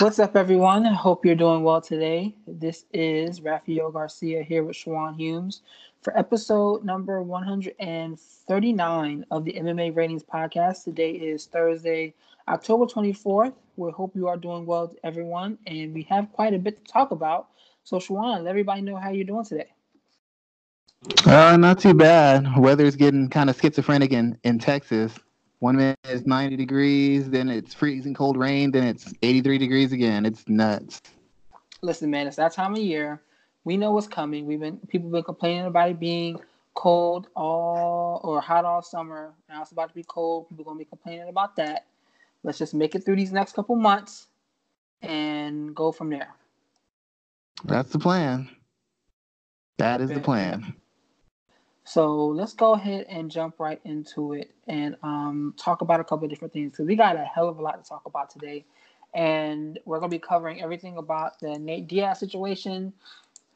What's up, everyone? I hope you're doing well today. This is Rafael Garcia here with Shawan Humes for episode number 139 of the MMA Ratings Podcast. Today is Thursday, October 24th. We hope you are doing well, everyone, and we have quite a bit to talk about. So, Shawan, let everybody know how you're doing today. Uh, not too bad. Weather's getting kind of schizophrenic in, in Texas. One minute it's 90 degrees, then it's freezing cold rain, then it's 83 degrees again. It's nuts. Listen, man, it's that time of year. We know what's coming. We've been people been complaining about it being cold all or hot all summer. Now it's about to be cold. People gonna be complaining about that. Let's just make it through these next couple months and go from there. That's the plan. That is the plan. So let's go ahead and jump right into it and um, talk about a couple of different things because we got a hell of a lot to talk about today. And we're going to be covering everything about the Nate Diaz situation,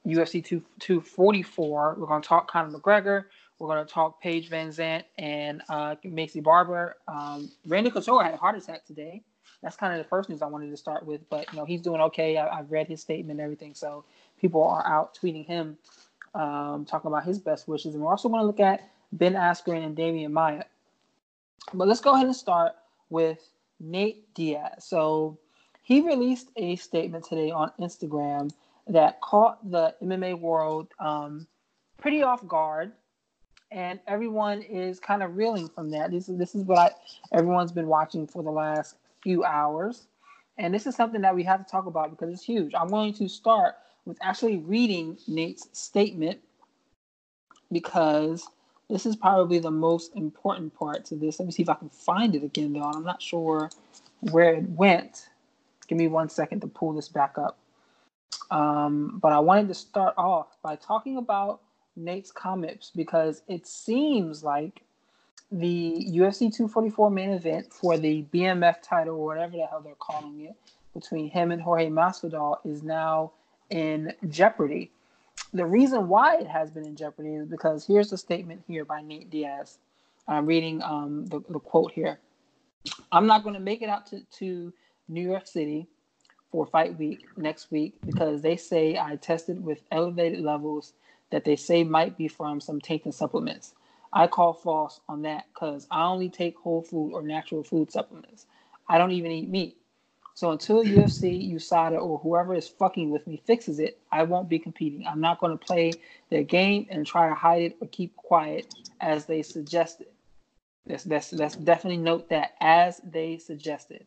UFC 2, 244. We're going to talk Conor McGregor. We're going to talk Paige VanZant and uh, Maycee Barber. Um, Randy Couture had a heart attack today. That's kind of the first news I wanted to start with. But, you know, he's doing okay. I, I've read his statement and everything. So people are out tweeting him um, talking about his best wishes. And we're also going to look at Ben Askren and Demian Maia. But let's go ahead and start with Nate Diaz. So he released a statement today on Instagram that caught the MMA world um, pretty off guard. And everyone is kind of reeling from that. This is this is what I, everyone's been watching for the last few hours, and this is something that we have to talk about because it's huge. I'm going to start with actually reading Nate's statement because this is probably the most important part to this. Let me see if I can find it again, though. I'm not sure where it went. Give me one second to pull this back up. Um, but I wanted to start off by talking about Nate's comments because it seems like the UFC 244 main event for the BMF title, or whatever the hell they're calling it, between him and Jorge Masvidal is now in jeopardy. The reason why it has been in jeopardy is because here's a statement here by Nate Diaz. I'm reading um, the, the quote here. I'm not going to make it out to, to New York City for fight week next week because they say I tested with elevated levels that they say might be from some tainted supplements. I call false on that because I only take whole food or natural food supplements. I don't even eat meat. So until UFC, USADA, or whoever is fucking with me fixes it, I won't be competing. I'm not going to play their game and try to hide it or keep quiet as they suggested. Let's, let's, let's definitely note that as they suggested.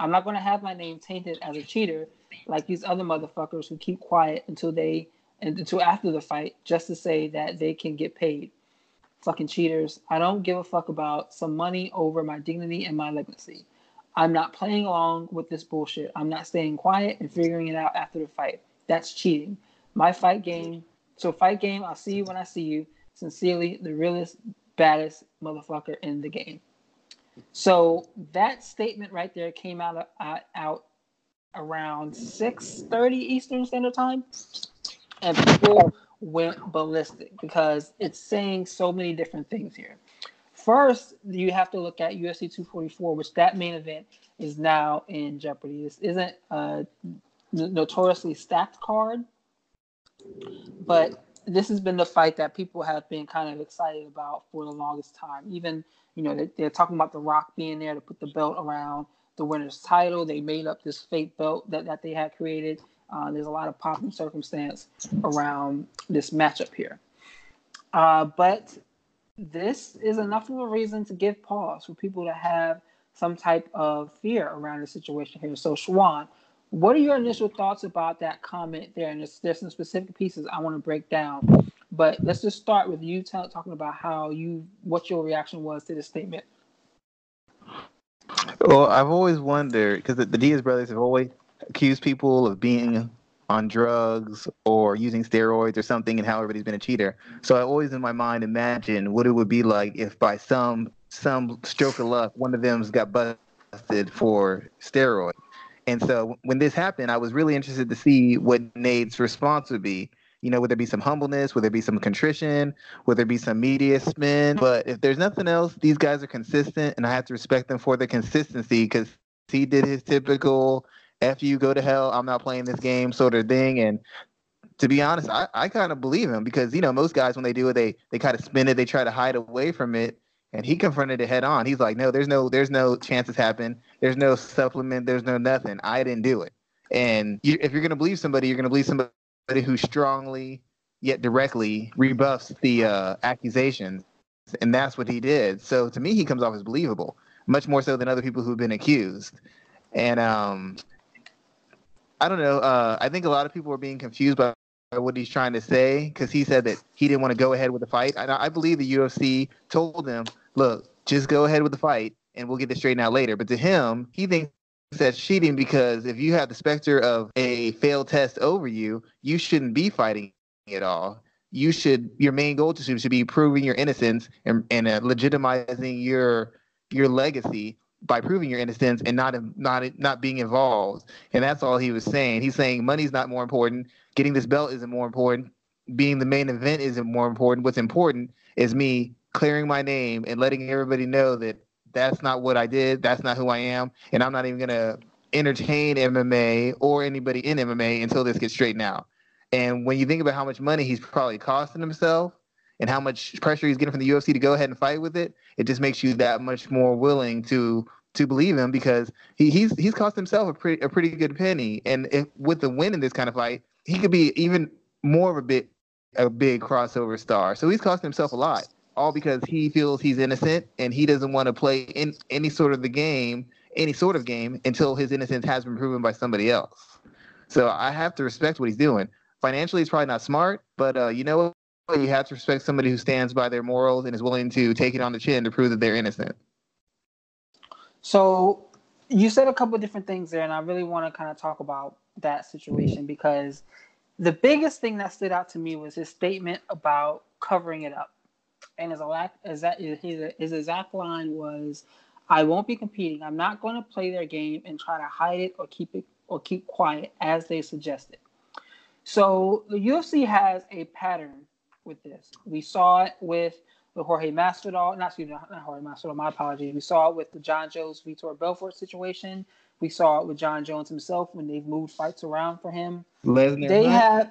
I'm not going to have my name tainted as a cheater like these other motherfuckers who keep quiet until they and until after the fight just to say that they can get paid. Fucking cheaters. I don't give a fuck about some money over my dignity and my legacy. I'm not playing along with this bullshit. I'm not staying quiet and figuring it out after the fight. That's cheating. My fight game. So fight game. I'll see you when I see you. Sincerely, the realest, baddest motherfucker in the game. So that statement right there came out uh, out around 6:30 Eastern Standard Time, and people went ballistic because it's saying so many different things here. First, you have to look at UFC 244, which that main event is now in jeopardy. This isn't a notoriously stacked card, but this has been the fight that people have been kind of excited about for the longest time. Even, you know, they're, they're talking about The Rock being there to put the belt around the winner's title. They made up this fake belt that, that they had created. Uh, there's a lot of pop and circumstance around this matchup here. Uh, but this is enough of a reason to give pause for people to have some type of fear around the situation here. So, Shawan, what are your initial thoughts about that comment there? And there's, there's some specific pieces I want to break down, but let's just start with you tell, talking about how you, what your reaction was to this statement. Well, I've always wondered because the, the Diaz brothers have always accused people of being on drugs or using steroids or something and how everybody's been a cheater. So I always in my mind imagine what it would be like if by some some stroke of luck one of them's got busted for steroids. And so when this happened, I was really interested to see what Nate's response would be. You know, would there be some humbleness? Would there be some contrition? Would there be some media spin? But if there's nothing else, these guys are consistent, and I have to respect them for their consistency because he did his typical "f you, go to hell, I'm not playing this game" sort of thing, and to be honest, I, I kind of believe him because you know most guys when they do it, they they kind of spin it, they try to hide away from it, and he confronted it head on. He's like, no, there's no there's no chances happen, there's no supplement, there's no nothing. I didn't do it. And you, if you're gonna believe somebody, you're gonna believe somebody who strongly yet directly rebuffs the uh, accusations, and that's what he did. So to me, he comes off as believable, much more so than other people who've been accused. And um, I don't know. Uh, I think a lot of people are being confused by what he's trying to say because he said that he didn't want to go ahead with the fight. And I, I believe the UFC told him, look, just go ahead with the fight and we'll get this straightened out later. But to him, he thinks that's cheating because if you have the specter of a failed test over you, you shouldn't be fighting at all. You should your main goal to should be proving your innocence and, and uh, legitimizing your your legacy by proving your innocence and not not not being involved. And that's all he was saying. He's saying money's not more important getting this belt isn't more important. Being the main event isn't more important. What's important is me clearing my name and letting everybody know that that's not what I did. That's not who I am. And I'm not even to entertain MMA or anybody in MMA until this gets straightened out. And when you think about how much money he's probably costing himself and how much pressure he's getting from the UFC to go ahead and fight with it, it just makes you that much more willing to to believe him because he, he's he's cost himself a pretty a pretty good penny. And if, with the win in this kind of fight, he could be even more of a bit a big crossover star. So he's costing himself a lot, all because he feels he's innocent and he doesn't want to play in any sort of the game, any sort of game until his innocence has been proven by somebody else. So I have to respect what he's doing. Financially, it's probably not smart, but uh, you know? You have to respect somebody who stands by their morals and is willing to take it on the chin to prove that they're innocent. So you said a couple different things there, and I really want to kind of talk about that situation because the biggest thing that stood out to me was his statement about covering it up. And his exact his, his exact line was, "I won't be competing. I'm not going to play their game and try to hide it or keep it or keep quiet as they suggested." So the UFC has a pattern with this. We saw it with the Jorge Masvidal, not excuse me, not Jorge Masvidal. My apologies. We saw it with the Jon Jones Vitor Belfort situation. We saw it with Jon Jones himself when they've moved fights around for him. Lesnar. They have,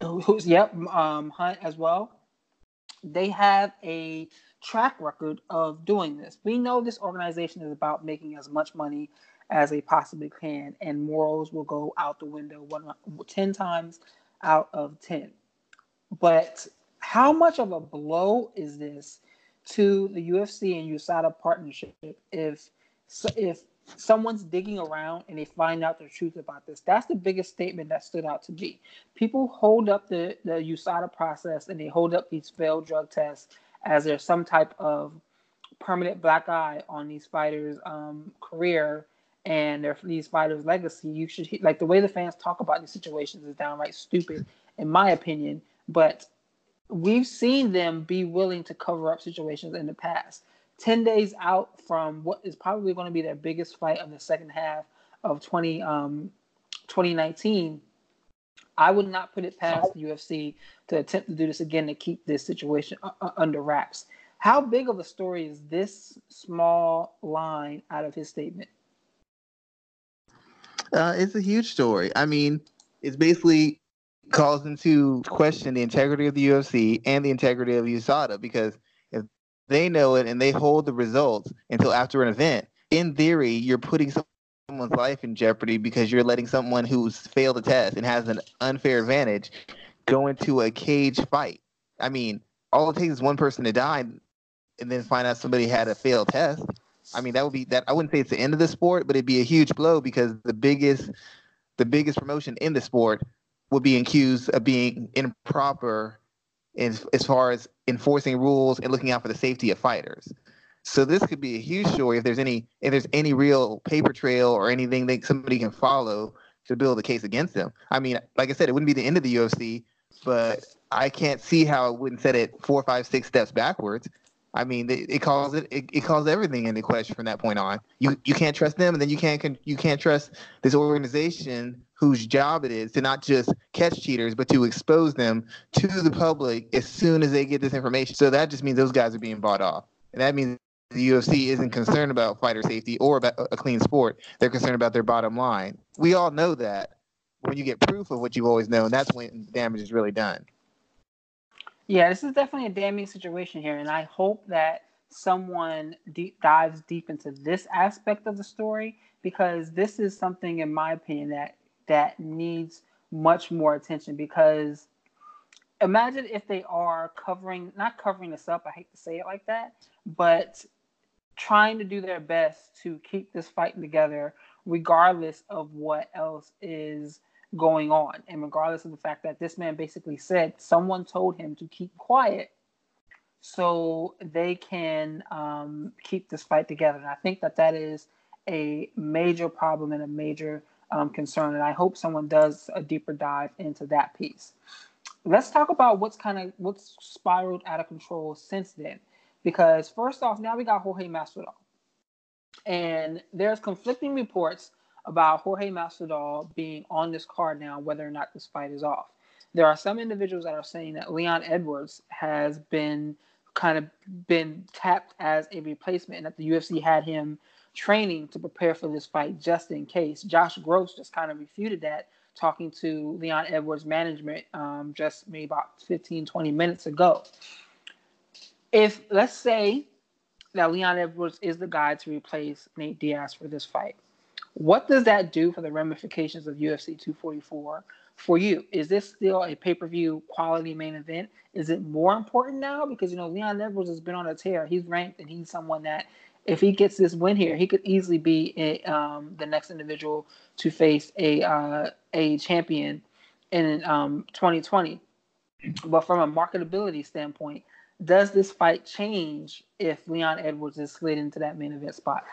who's yep, um, Hunt as well. They have a track record of doing this. We know this organization is about making as much money as they possibly can, and morals will go out the window one, 10 times out of 10. But how much of a blow is this to the UFC and USADA partnership if if someone's digging around and they find out the truth about this. That's the biggest statement that stood out to me. People hold up the, the USADA process and they hold up these failed drug tests as there's some type of permanent black eye on these fighters' um, career and their these fighters' legacy. You should like the way the fans talk about these situations is downright stupid, in my opinion. But we've seen them be willing to cover up situations in the past. 10 days out from what is probably going to be their biggest fight of the second half of 20, um, 2019, I would not put it past the UFC to attempt to do this again to keep this situation uh, uh, under wraps. How big of a story is this small line out of his statement? Uh, it's a huge story. I mean, it's basically calls into question the integrity of the UFC and the integrity of USADA because if they know it and they hold the results until after an event. In theory, you're putting someone's life in jeopardy because you're letting someone who's failed a test and has an unfair advantage go into a cage fight. I mean, all it takes is one person to die and then find out somebody had a failed test. I mean, that would be that I wouldn't say it's the end of the sport, but it'd be a huge blow because the biggest the biggest promotion in the sport would be accused of being improper in, as far as enforcing rules and looking out for the safety of fighters. So this could be a huge story if there's any if there's any real paper trail or anything that somebody can follow to build a case against them. I mean, like I said, it wouldn't be the end of the UFC, but I can't see how it wouldn't set it four, five, six steps backwards. I mean, it, it calls it, it, it calls everything into question from that point on. You you can't trust them, and then you can't you can't trust this organization whose job it is to not just catch cheaters, but to expose them to the public as soon as they get this information. So that just means those guys are being bought off, and that means the UFC isn't concerned about fighter safety or about a clean sport. They're concerned about their bottom line. We all know that. When you get proof of what you've always known, that's when damage is really done. Yeah, this is definitely a damning situation here, and I hope that someone deep dives deep into this aspect of the story because this is something, in my opinion, that that needs much more attention. Because imagine if they are covering, not covering this up. I hate to say it like that, but trying to do their best to keep this fight together, regardless of what else is going on. And regardless of the fact that this man basically said someone told him to keep quiet so they can um, keep this fight together. And I think that that is a major problem and a major um, concern. And I hope someone does a deeper dive into that piece. Let's talk about what's kind of what's spiraled out of control since then. Because first off, now we got Jorge Masvidal, and there's conflicting reports about Jorge Masvidal being on this card now, whether or not this fight is off. There are some individuals that are saying that Leon Edwards has been kind of been tapped as a replacement and that the UFC had him training to prepare for this fight just in case. Josh Gross just kind of refuted that talking to Leon Edwards management um, just maybe about 15, 20 minutes ago. If let's say that Leon Edwards is the guy to replace Nate Diaz for this fight, what does that do for the ramifications of UFC 244 for you? Is this still a pay per view quality main event? Is it more important now? Because, you know, Leon Edwards has been on a tear. He's ranked and he's someone that, if he gets this win here, he could easily be a, um, the next individual to face a, uh, a champion in um, 2020. But from a marketability standpoint, does this fight change if Leon Edwards is slid into that main event spot?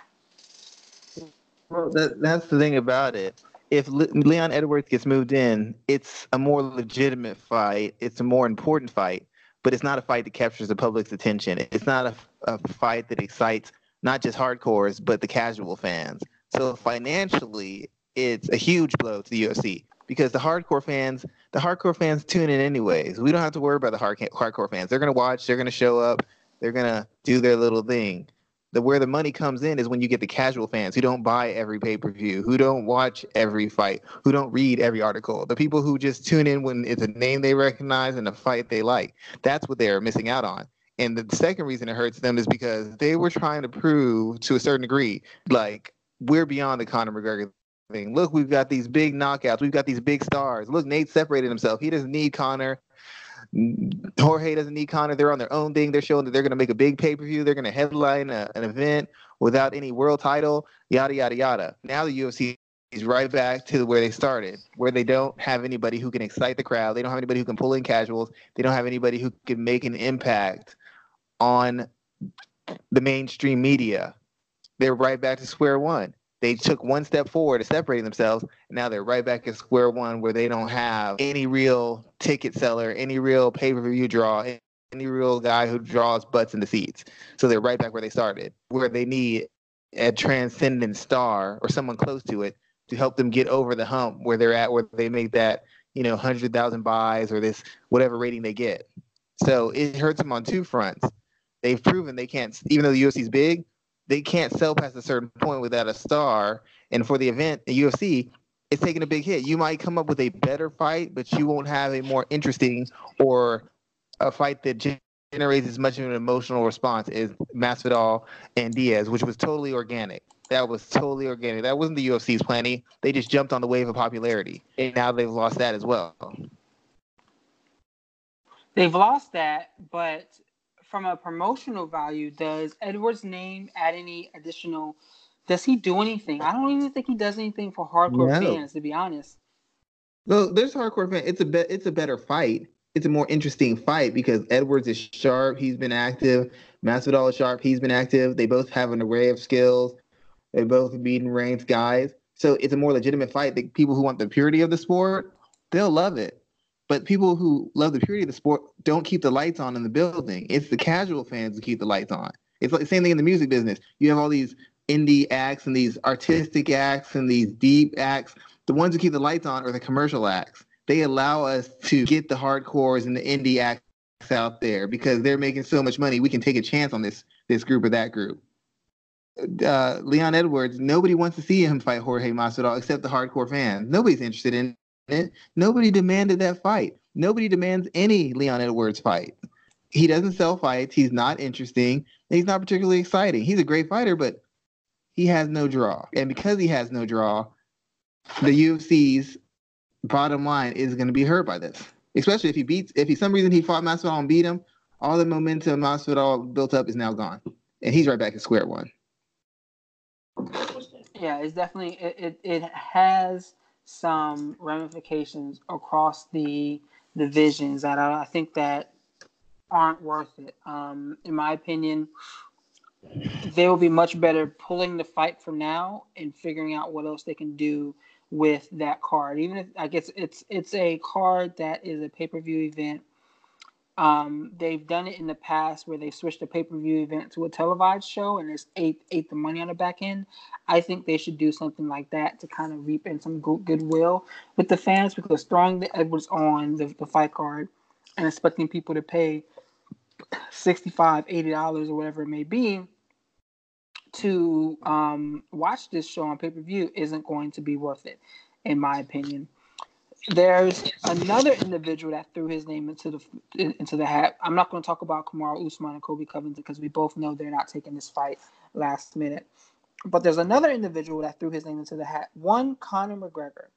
Well, that, that's the thing about it. If Le- Leon Edwards gets moved in, it's a more legitimate fight. It's a more important fight, but it's not a fight that captures the public's attention. It's not a, a fight that excites not just hardcores, but the casual fans. So financially, it's a huge blow to the UFC because the hardcore fans, the hardcore fans tune in anyways. We don't have to worry about the hard, hardcore fans. They're gonna watch. They're gonna show up. They're gonna do their little thing the where the money comes in is when you get the casual fans who don't buy every pay-per-view, who don't watch every fight, who don't read every article. The people who just tune in when it's a name they recognize and a fight they like. That's what they're missing out on. And the second reason it hurts them is because they were trying to prove to a certain degree, like we're beyond the Conor McGregor thing. Look, we've got these big knockouts. We've got these big stars. Look, Nate separated himself. He doesn't need Conor. Jorge doesn't need Conor. They're on their own thing. They're showing that they're going to make a big pay per view. They're going to headline a, an event without any world title. Yada yada yada. Now the UFC is right back to where they started, where they don't have anybody who can excite the crowd. They don't have anybody who can pull in casuals. They don't have anybody who can make an impact on the mainstream media. They're right back to square one they took one step forward to separating themselves. And now they're right back at square one where they don't have any real ticket seller, any real pay per view draw, any real guy who draws butts in the seats. So they're right back where they started, where they need a transcendent star or someone close to it to help them get over the hump where they're at, where they make that, you know, 100,000 buys or this whatever rating they get. So it hurts them on two fronts. They've proven they can't, even though the UFC is big, they can't sell past a certain point without a star. And for the event, the UFC, it's taking a big hit. You might come up with a better fight, but you won't have a more interesting or a fight that generates as much of an emotional response as Masvidal and Diaz, which was totally organic. That was totally organic. That wasn't the UFC's planning. They just jumped on the wave of popularity, and now they've lost that as well. They've lost that, but from a promotional value, does Edwards' name add any additional? Does he do anything? I don't even think he does anything for hardcore no. fans, to be honest. No, there's hardcore fans. It's a be- it's a better fight. It's a more interesting fight because Edwards is sharp. He's been active. Masvidal is sharp. He's been active. They both have an array of skills. They both beaten ranked guys. So it's a more legitimate fight. The people who want the purity of the sport, they'll love it. But people who love the purity of the sport don't keep the lights on in the building. It's the casual fans who keep the lights on. It's like the same thing in the music business. You have all these indie acts and these artistic acts and these deep acts. The ones who keep the lights on are the commercial acts. They allow us to get the hardcores and the indie acts out there because they're making so much money. We can take a chance on this this group or that group. uh, Leon Edwards, nobody wants to see him fight Jorge Masvidal except the hardcore fans. Nobody's interested in it. Nobody demanded that fight. Nobody demands any Leon Edwards fight. He doesn't sell fights. He's not interesting. He's not particularly exciting. He's a great fighter, but he has no draw. And because he has no draw, the UFC's bottom line is going to be hurt by this. Especially if he beats, if he some reason he fought Masvidal and beat him, all the momentum Masvidal built up is now gone, and he's right back at square one. Yeah, it's definitely it, it, it has some ramifications across the divisions that I, think that aren't worth it. Um, in my opinion, they will be much better pulling the fight from now and figuring out what else they can do with that card. Even if I guess it's it's a card that is a pay per view event um, they've done it in the past where they switched a pay per view event to a televised show and there's eight eight the money on the back end. I think they should do something like that to kind of reap in some good, goodwill with the fans because throwing the Edwards on the, the fight card and expecting people to pay 65 80 dollars or whatever it may be to um, watch this show on pay per view isn't going to be worth it, in my opinion there's another individual that threw his name into the into the hat. I'm not going to talk about Kamaru Usman and Colby Covington because we both know they're not taking this fight last minute. But there's another individual that threw his name into the hat. One, Conor McGregor.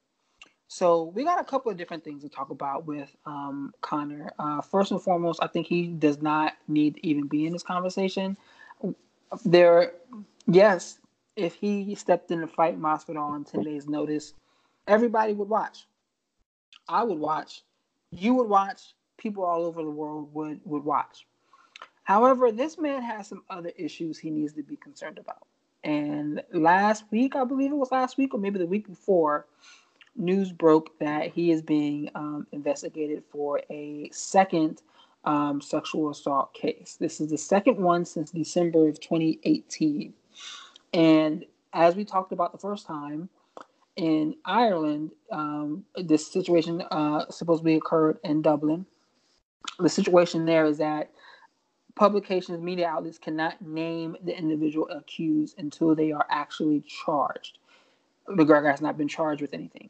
So we got a couple of different things to talk about with um, Conor. Uh, first and foremost, I think he does not need to even be in this conversation. There, yes, if he stepped in to fight Masvidal on ten days' notice, everybody would watch I would watch, you would watch, people all over the world would would watch. However, this man has some other issues he needs to be concerned about. And last week, I believe it was last week or maybe the week before, news broke that he is being um, investigated for a second um, sexual assault case. This is the second one since December of 2018. And as we talked about the first time, in Ireland, um, this situation uh, supposedly occurred in Dublin. The situation there is that publications, media outlets cannot name the individual accused until they are actually charged. McGregor has not been charged with anything.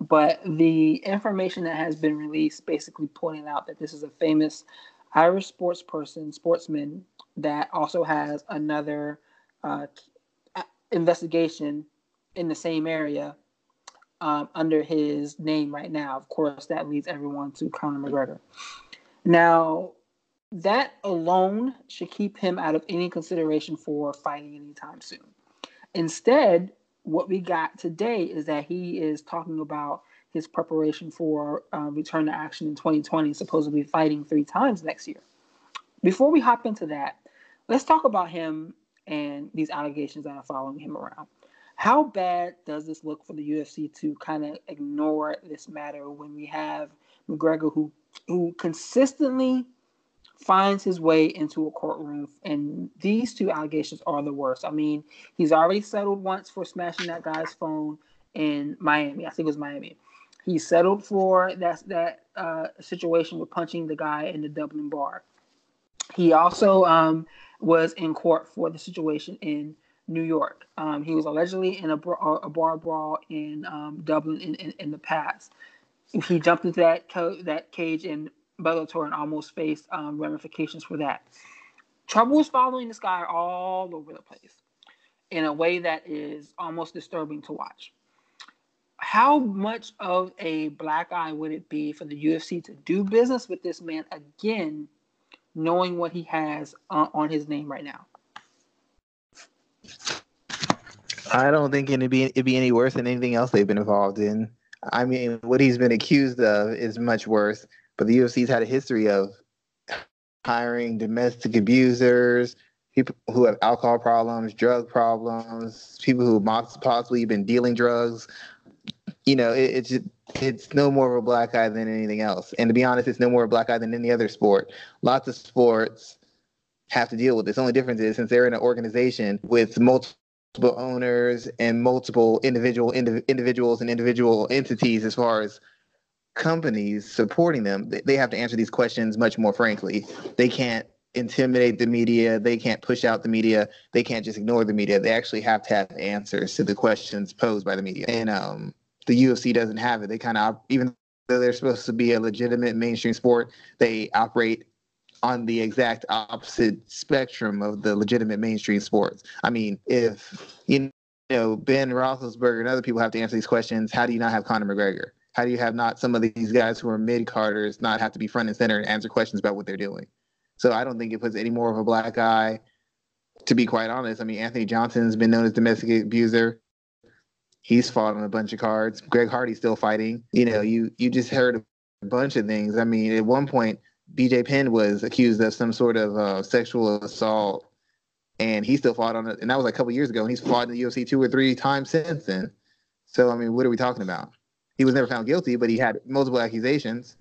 But the information that has been released basically pointing out that this is a famous Irish sports person, sportsman, that also has another uh, investigation in the same area um, under his name right now. Of course, that leads everyone to Conor McGregor. Now, that alone should keep him out of any consideration for fighting anytime soon. Instead, what we got today is that he is talking about his preparation for uh, return to action in 2020, supposedly fighting three times next year. Before we hop into that, let's talk about him and these allegations that are following him around. How bad does this look for the UFC to kind of ignore this matter when we have McGregor who who consistently finds his way into a courtroom and these two allegations are the worst. I mean, he's already settled once for smashing that guy's phone in Miami. I think it was Miami. He settled for that that uh, situation with punching the guy in the Dublin bar. He also um, was in court for the situation in New York. Um, he was allegedly in a, a bar brawl in um, Dublin in, in, in, the past. He jumped into that co- that cage in Bellator and almost faced um, ramifications for that. Trouble is following this guy all over the place in a way that is almost disturbing to watch. How much of a black eye would it be for the UFC to do business with this man again, knowing what he has uh, on his name right now? I don't think it'd be it'd be any worse than anything else they've been involved in. I mean, what he's been accused of is much worse. But the UFC's had a history of hiring domestic abusers, people who have alcohol problems, drug problems, people who have possibly been dealing drugs. You know, it, it's it's no more of a black eye than anything else. And to be honest, it's no more a black eye than any other sport. Lots of sports have to deal with this. The only difference is since they're in an organization with multiple owners and multiple individual indiv- individuals and individual entities as far as companies supporting them, they have to answer these questions much more frankly. They can't intimidate the media. They can't push out the media. They can't just ignore the media. They actually have to have answers to the questions posed by the media. And um, the UFC doesn't have it. They kind of, even though they're supposed to be a legitimate mainstream sport, they operate on the exact opposite spectrum of the legitimate mainstream sports. I mean, if you know Ben Roethlisberger and other people have to answer these questions, how do you not have Conor McGregor? How do you have not some of these guys who are mid carders not have to be front and center and answer questions about what they're doing? So I don't think it puts any more of a black eye. To be quite honest, I mean Anthony Johnson's been known as domestic abuser. He's fought on a bunch of cards. Greg Hardy's still fighting. You know, you you just heard a bunch of things. I mean, at one point, BJ Penn was accused of some sort of uh, sexual assault, and he still fought on it. And that was like a couple years ago. And he's fought in the UFC two or three times since then. So I mean, what are we talking about? He was never found guilty, but he had multiple accusations.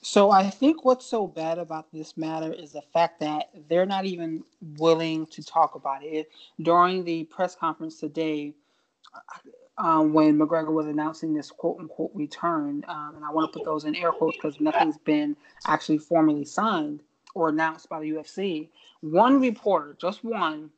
So I think what's so bad about this matter is the fact that they're not even willing to talk about it. During the press conference today, um, when McGregor was announcing this quote unquote return, um, and I want to put those in air quotes because nothing's been actually formally signed or announced by the UFC. One reporter, just one,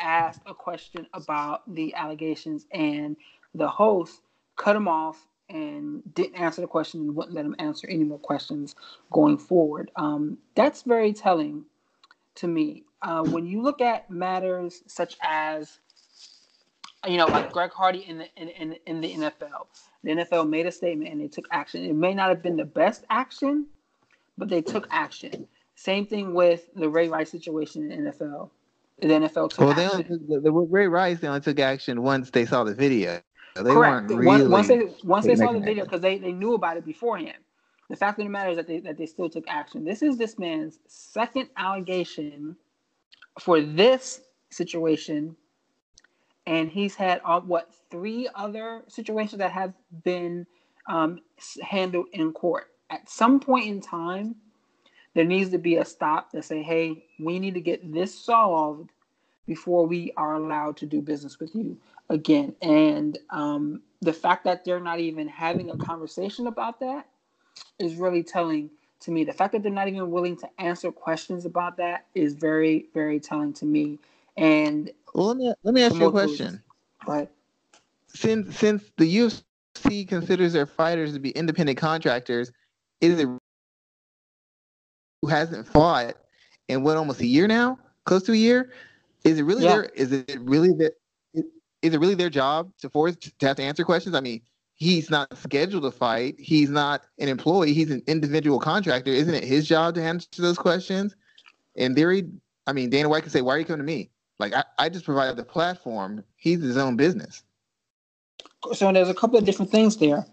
asked a question about the allegations, and the host cut him off and didn't answer the question and wouldn't let him answer any more questions going forward. Um, that's very telling to me. Uh, when you look at matters such as, you know, like Greg Hardy in the in, in, in the NFL, the NFL made a statement and they took action. It may not have been the best action, but they took action. Same thing with the Ray Rice situation in the NFL. The NFL took well, action. they only the, the Ray Rice they only took action once they saw the video. They Correct. weren't really once they once they saw the video, because they, they knew about it beforehand. The fact of the matter is that they that they still took action. This is this man's second allegation for this situation, and he's had uh, what three other situations that have been um, handled in court. At some point in time, there needs to be a stop to say, "Hey, we need to get this solved before we are allowed to do business with you again." And um, the fact that they're not even having a conversation about that is really telling to me. The fact that they're not even willing to answer questions about that is very, very telling to me. And Well, let me let me ask you a question. but Since since the UFC considers their fighters to be independent contractors, is it who hasn't fought in what almost a year now, close to a year? Is it really Yeah. their is it really their is it really their job to force to have to answer questions? I mean, he's not scheduled to fight. He's not an employee. He's an individual contractor. Isn't it his job to answer those questions? In theory, I mean, Dana White can say, "Why are you coming to me?" Like I, I just provided the platform. He's his own business. so there's a couple of different things there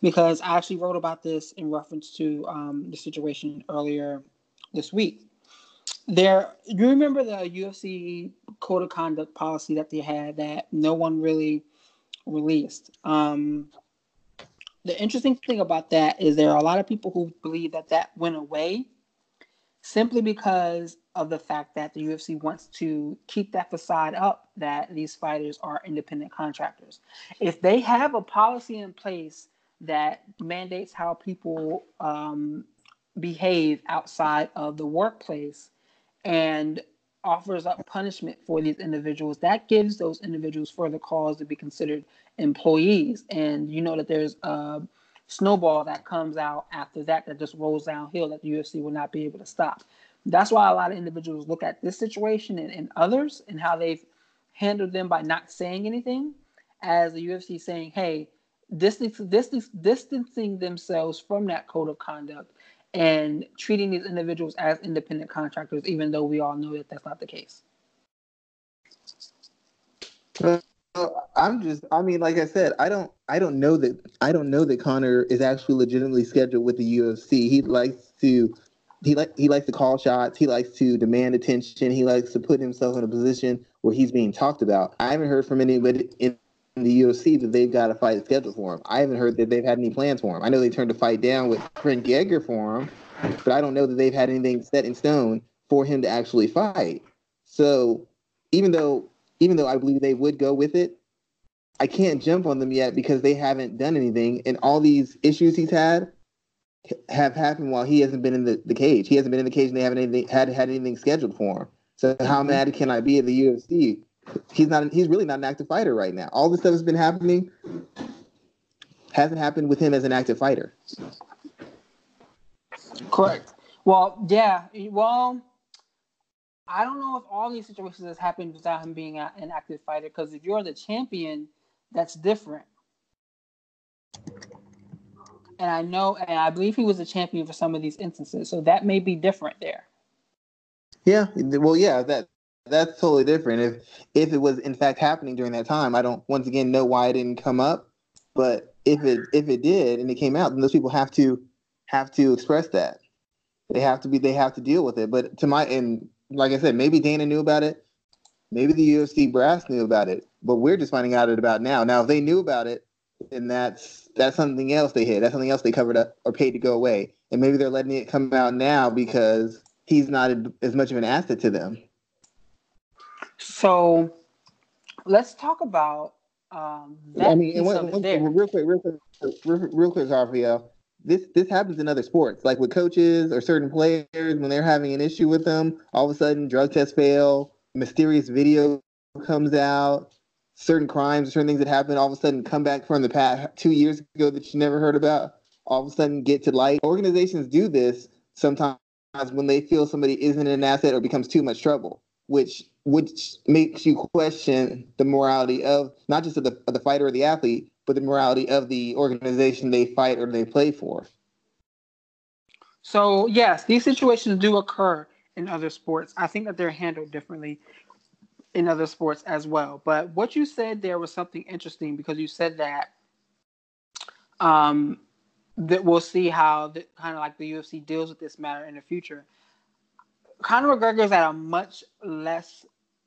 because I actually wrote about this in reference to um, the situation earlier this week. There, you remember the UFC code of conduct policy that they had that no one really released. Um, the interesting thing about that is there are a lot of people who believe that that went away simply because of the fact that the UFC wants to keep that facade up that these fighters are independent contractors. If they have a policy in place that mandates how people um, behave outside of the workplace and offers up punishment for these individuals, that gives those individuals further cause to be considered employees. And you know that there's a snowball that comes out after that that just rolls downhill that the UFC will not be able to stop. That's why a lot of individuals look at this situation and, and others and how they've handled them by not saying anything as the UFC saying, hey, distance, distance, distancing themselves from that code of conduct and treating these individuals as independent contractors, even though we all know that that's not the case. I'm just I mean, like I said, I don't I don't know that I don't know that Conor is actually legitimately scheduled with the UFC. He likes to he like he likes to call shots, he likes to demand attention, he likes to put himself in a position where he's being talked about. I haven't heard from anybody in the UFC that they've got a fight scheduled for him. I haven't heard that they've had any plans for him. I know they turned a fight down with Frank Edgar for him, but I don't know that they've had anything set in stone for him to actually fight. So even though even though I believe they would go with it, I can't jump on them yet because they haven't done anything. And all these issues he's had, have happened while he hasn't been in the, the cage. He hasn't been in the cage and they haven't anything, had had anything scheduled for him. So how mm-hmm. mad can I be at the UFC? He's not. He's really not an active fighter right now. All this stuff has been happening. Hasn't happened with him as an active fighter. Correct. Well, yeah. Well, I don't know if all these situations has happened without him being a, an active fighter. Because if you're the champion, that's different. And I know, and I believe he was a champion for some of these instances, so that may be different there. Yeah, well, yeah, that that's totally different. If if it was in fact happening during that time, I don't once again know why it didn't come up. But if it if it did and it came out, then those people have to have to express that. They have to be they have to deal with it. But to my and like I said, maybe Dana knew about it, maybe the UFC brass knew about it, but we're just finding out about now. Now, if they knew about it, then that's that's something else they hid. That's something else they covered up or paid to go away. And maybe they're letting it come out now because he's not as much of an asset to them. So let's talk about um, that I mean, one, one, real quick, real quick, real, real quick, Rafael. This this happens in other sports, like with coaches or certain players when they're having an issue with them. All of a sudden, drug tests fail, mysterious video comes out, certain crimes, certain things that happen, all of a sudden come back from the past two years ago that you never heard about. All of a sudden, get to light. Organizations do this sometimes when they feel somebody isn't an asset or becomes too much trouble, which which makes you question the morality of not just of the, of the fighter or the athlete, but the morality of the organization they fight or they play for. So yes, these situations do occur in other sports. I think that they're handled differently in other sports as well. But what you said there was something interesting because you said that um, that we'll see how the, kind of like the UFC deals with this matter in the future. Conor McGregor is at a much less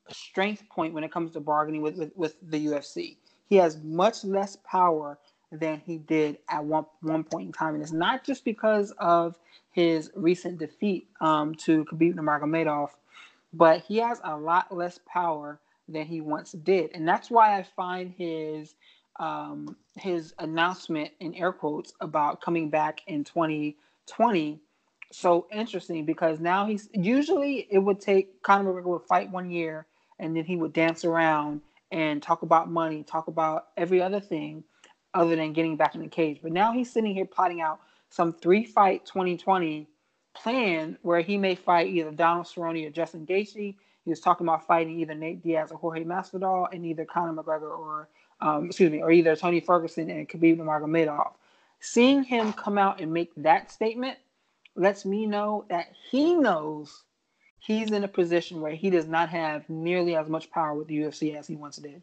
strength point when it comes to bargaining with, with, with the UFC. He has much less power than he did at one one point in time, and it's not just because of his recent defeat um, to Khabib Nurmagomedov, but he has a lot less power than he once did, and that's why I find his um, his announcement in air quotes about coming back in 2020 so interesting because now he's usually it would take Conor McGregor would fight one year and then he would dance around and talk about money, talk about every other thing other than getting back in the cage. But now he's sitting here plotting out some three fight 2020 plan where he may fight either Donald Cerrone or Justin Gaethje. He was talking about fighting either Nate Diaz or Jorge Masvidal and either Conor McGregor or um, excuse me, or either Tony Ferguson and Khabib Nurmagomedov. Seeing him come out and make that statement lets me know that he knows he's in a position where he does not have nearly as much power with the UFC as he once did.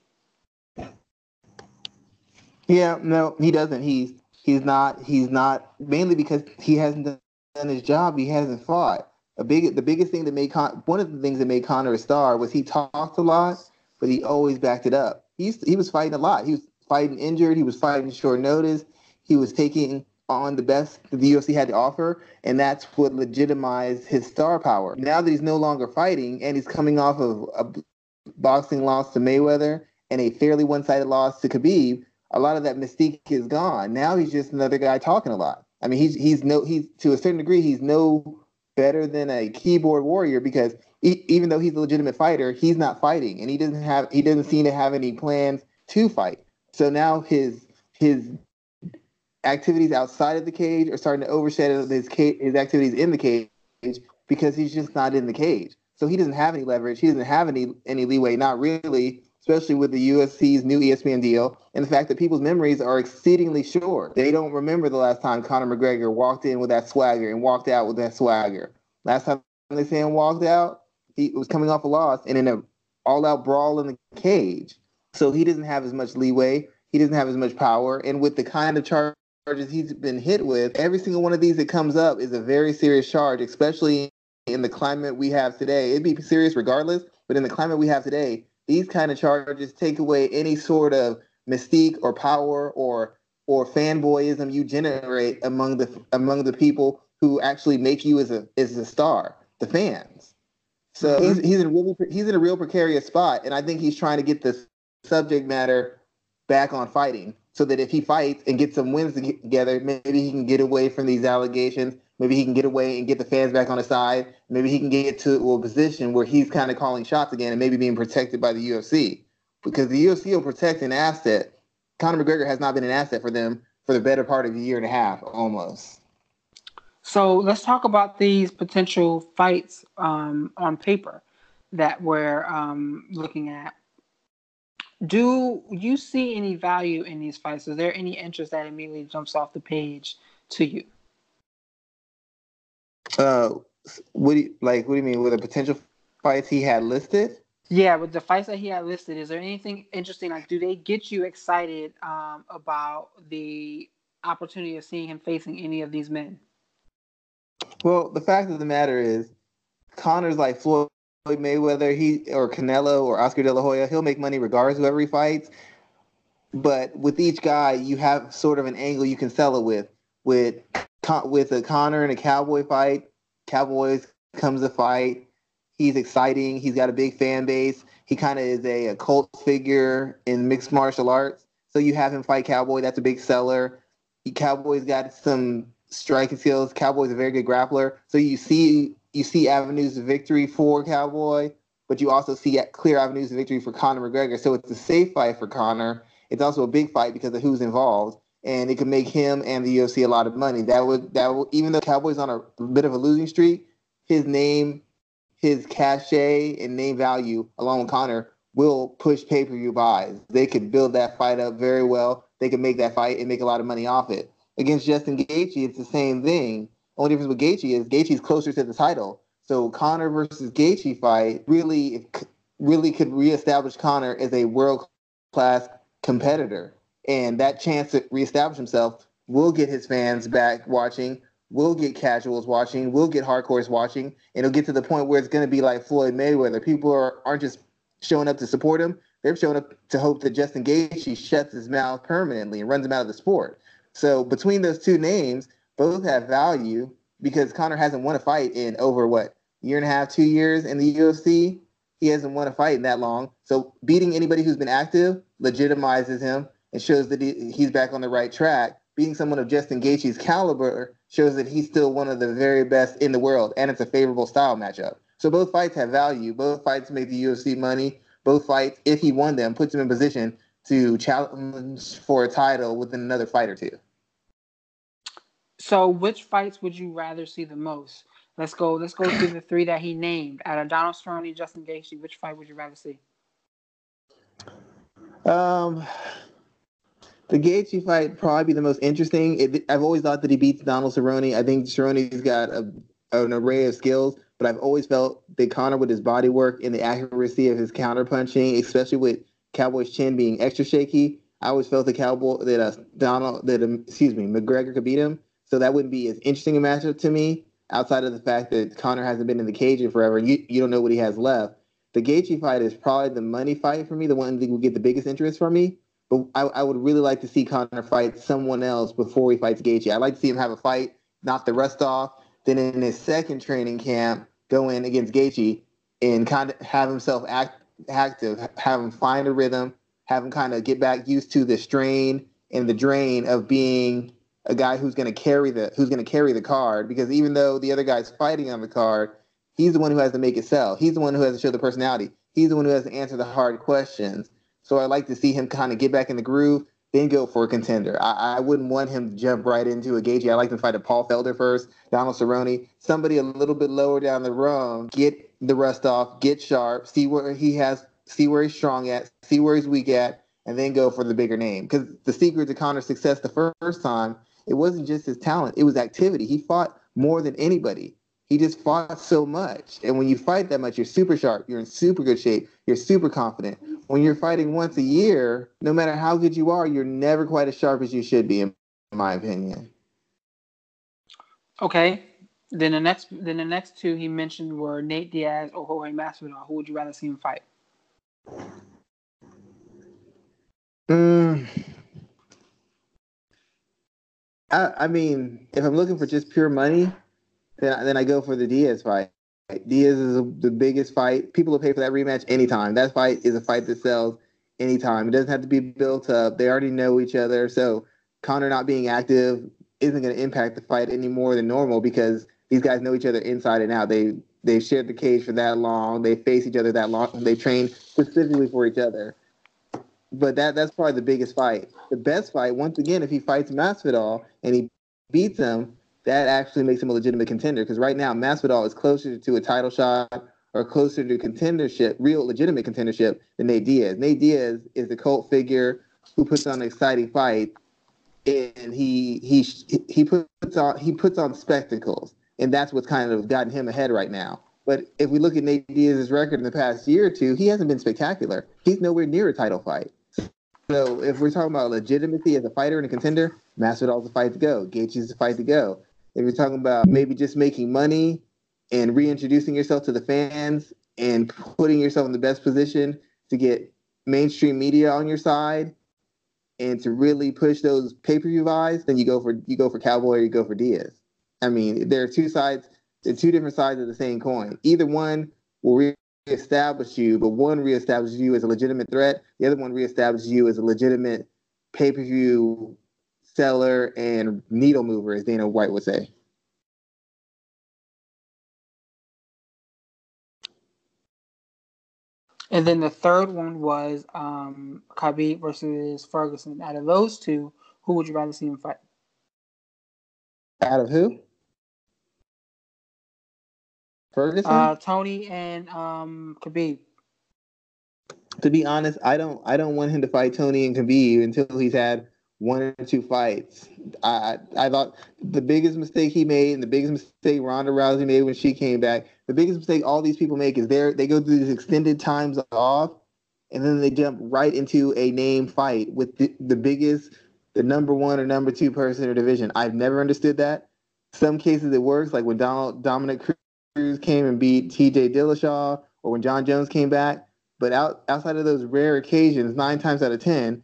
Yeah, no, he doesn't. He's he's not he's not mainly because he hasn't done his job. He hasn't fought. A big the biggest thing that made Con, one of the things that made Conor a star was he talked a lot, but he always backed it up. He's he was fighting a lot. He was fighting injured. He was fighting short notice. He was taking on the best the UFC had to offer, and that's what legitimized his star power. Now that he's no longer fighting and he's coming off of a boxing loss to Mayweather and a fairly one-sided loss to Khabib, a lot of that mystique is gone. Now he's just another guy talking a lot. I mean, he's he's no he's to a certain degree he's no better than a keyboard warrior because he, even though he's a legitimate fighter, he's not fighting and he doesn't have he doesn't seem to have any plans to fight. So now his his activities outside of the cage are starting to overshadow his his activities in the cage because he's just not in the cage. So he doesn't have any leverage. He doesn't have any any leeway, not really, especially with the UFC's new ESPN deal and the fact that people's memories are exceedingly short. They don't remember the last time Conor McGregor walked in with that swagger and walked out with that swagger. Last time they say him walked out, he was coming off a loss and in an all-out brawl in the cage. So he doesn't have as much leeway. He doesn't have as much power. And with the kind of charges he's been hit with, every single one of these that comes up is a very serious charge, especially in the climate we have today. It'd be serious regardless, but in the climate we have today, these kind of charges take away any sort of mystique or power or or fanboyism you generate among the among the people who actually make you as a as a star, the fans. So mm-hmm. he's he's in really he's in a real precarious spot, and I think he's trying to get this subject matter back on fighting so that if he fights and gets some wins together, maybe he can get away from these allegations. Maybe he can get away and get the fans back on his side. Maybe he can get to a position where he's kind of calling shots again and maybe being protected by the UFC. Because the UFC will protect an asset. Conor McGregor has not been an asset for them for the better part of a year and a half, almost. So let's talk about these potential fights um, on paper that we're um, looking at. Do you see any value in these fights? Is there any interest that immediately jumps off the page to you? Uh, what do you, like? What do you mean with the potential fights he had listed? Yeah, with the fights that he had listed, is there anything interesting? Like, do they get you excited um, about the opportunity of seeing him facing any of these men? Well, the fact of the matter is, Conor's like Floyd Mayweather, he or Canelo or Oscar De La Hoya. He'll make money regardless of whoever he fights. But with each guy, you have sort of an angle you can sell it with. With with a Conor and a Cowboy fight, Cowboys comes a fight. He's exciting. He's got a big fan base. He kind of is a, a cult figure in mixed martial arts. So you have him fight Cowboy. That's a big seller. Cowboy's got some striking skills. Cowboy's a very good grappler. So you see you see avenues of victory for Cowboy, but you also see clear avenues of victory for Conor McGregor. So it's a safe fight for Conor. It's also a big fight because of who's involved, and it could make him and the UFC a lot of money. That would that would even though Cowboy's on a bit of a losing streak, his name, his cachet and name value along with Conor will push pay per view buys. They could build that fight up very well. They could make that fight and make a lot of money off it against Justin Gaethje, it's the same thing. Only difference with Gaethje is Gaethje's closer to the title. So Conor versus Gaethje fight really, really could reestablish Conor as a world class competitor, and that chance to reestablish himself will get his fans back watching. Will get casuals watching. Will get hardcores watching, and it'll get to the point where it's going to be like Floyd Mayweather. People are aren't just showing up to support him; they're showing up to hope that Justin Gaethje shuts his mouth permanently and runs him out of the sport. So between those two names, both have value because Conor hasn't won a fight in over what year and a half, two years in the UFC. He hasn't won a fight in that long. So beating anybody who's been active legitimizes him and shows that he, he's back on the right track. Beating someone of Justin Gaethje's caliber shows that he's still one of the very best in the world, and it's a favorable style matchup. So both fights have value. Both fights make the UFC money. Both fights, if he won them, puts him in position to challenge for a title within another fight or two. So, which fights would you rather see the most? Let's go. Let's go through the three that he named. Out of Donald Cerrone, Justin Gaethje, which fight would you rather see? Um, the Gaethje fight probably be the most interesting. It, I've always thought that he beats Donald Cerrone. I think Cerrone's got a, an array of skills, but I've always felt that Conor, with his body work and the accuracy of his counter punching, especially with Cowboy's chin being extra shaky, I always felt the Cowboy that uh, Donald that um, excuse me McGregor could beat him. So that wouldn't be as interesting a matchup to me outside of the fact that Conor hasn't been in the cage in forever. You, you don't know what he has left. The Gaethje fight is probably the money fight for me, the one that will get the biggest interest from me. But I, I would really like to see Conor fight someone else before he fights Gaethje. I'd like to see him have a fight, knock the rust off, then in his second training camp, go in against Gaethje and kind of have himself act active, have him find a rhythm, have him kind of get back used to the strain and the drain of being a guy who's going to carry the who's going to carry the card because even though the other guy's fighting on the card, he's the one who has to make it sell. He's the one who has to show the personality. He's the one who has to answer the hard questions. So I like to see him kind of get back in the groove, then go for a contender. I, I wouldn't want him to jump right into a Gaethje. I like to fight a Paul Felder first, Donald Cerrone, somebody a little bit lower down the rung, get the rust off, get sharp, see where he has, see where he's strong at, see where he's weak at, and then go for the bigger name. Because the secret to Conor's success the first time it wasn't just his talent, it was activity. He fought more than anybody. He just fought so much. And when you fight that much, you're super sharp, you're in super good shape, you're super confident. When you're fighting once a year, no matter how good you are, you're never quite as sharp as you should be, in my opinion. Okay. Then the next then the next two he mentioned were Nate Diaz or Jorge Masvidal. Who would you rather see him fight? Mm, I, I mean, if I'm looking for just pure money, then then I go for the Diaz fight. Diaz is a, the biggest fight. People will pay for that rematch anytime. That fight is a fight that sells anytime. It doesn't have to be built up. They already know each other. So Conor not being active isn't going to impact the fight any more than normal because these guys know each other inside and out. They they shared the cage for that long. They face each other that long. They train specifically for each other. But that that's probably the biggest fight. The best fight, once again, if he fights Masvidal and he beats him, that actually makes him a legitimate contender. Because right now, Masvidal is closer to a title shot or closer to contendership, real legitimate contendership, than Nate Diaz. Nate Diaz is a cult figure who puts on an exciting fight, and he he he puts on he puts on spectacles and that's what's kind of gotten him ahead right now. But if we look at Nate Diaz's record in the past year or two, he hasn't been spectacular. He's nowhere near a title fight. So if we're talking about legitimacy as a fighter and a contender, Masvidal's the fight to go. Gaethje's the fight to go. If you're talking about maybe just making money and reintroducing yourself to the fans and putting yourself in the best position to get mainstream media on your side and to really push those pay-per-view buys, then you go for you go for Cowboy or you go for Diaz. I mean, there are two sides, there are two different sides of the same coin. Either one will reestablish you, but one reestablishes you as a legitimate threat. The other one reestablishes you as a legitimate pay per view seller and needle mover, as Dana White would say. And then the third one was um, Khabib versus Ferguson. Out of those two, who would you rather see him fight? Out of who? Ferguson? Uh, Tony and um, Khabib. To be honest, I don't I don't want him to fight Tony and Khabib until he's had one or two fights. I I thought the biggest mistake he made and the biggest mistake Ronda Rousey made when she came back, the biggest mistake all these people make is they they go through these extended times off and then they jump right into a name fight with the, the biggest, the number one or number two person in the division. I've never understood that. Some cases it works, like when Donald Dominick Cruz came and beat T.J. Dillashaw, or when Jon Jones came back. But out, outside of those rare occasions, nine times out of ten,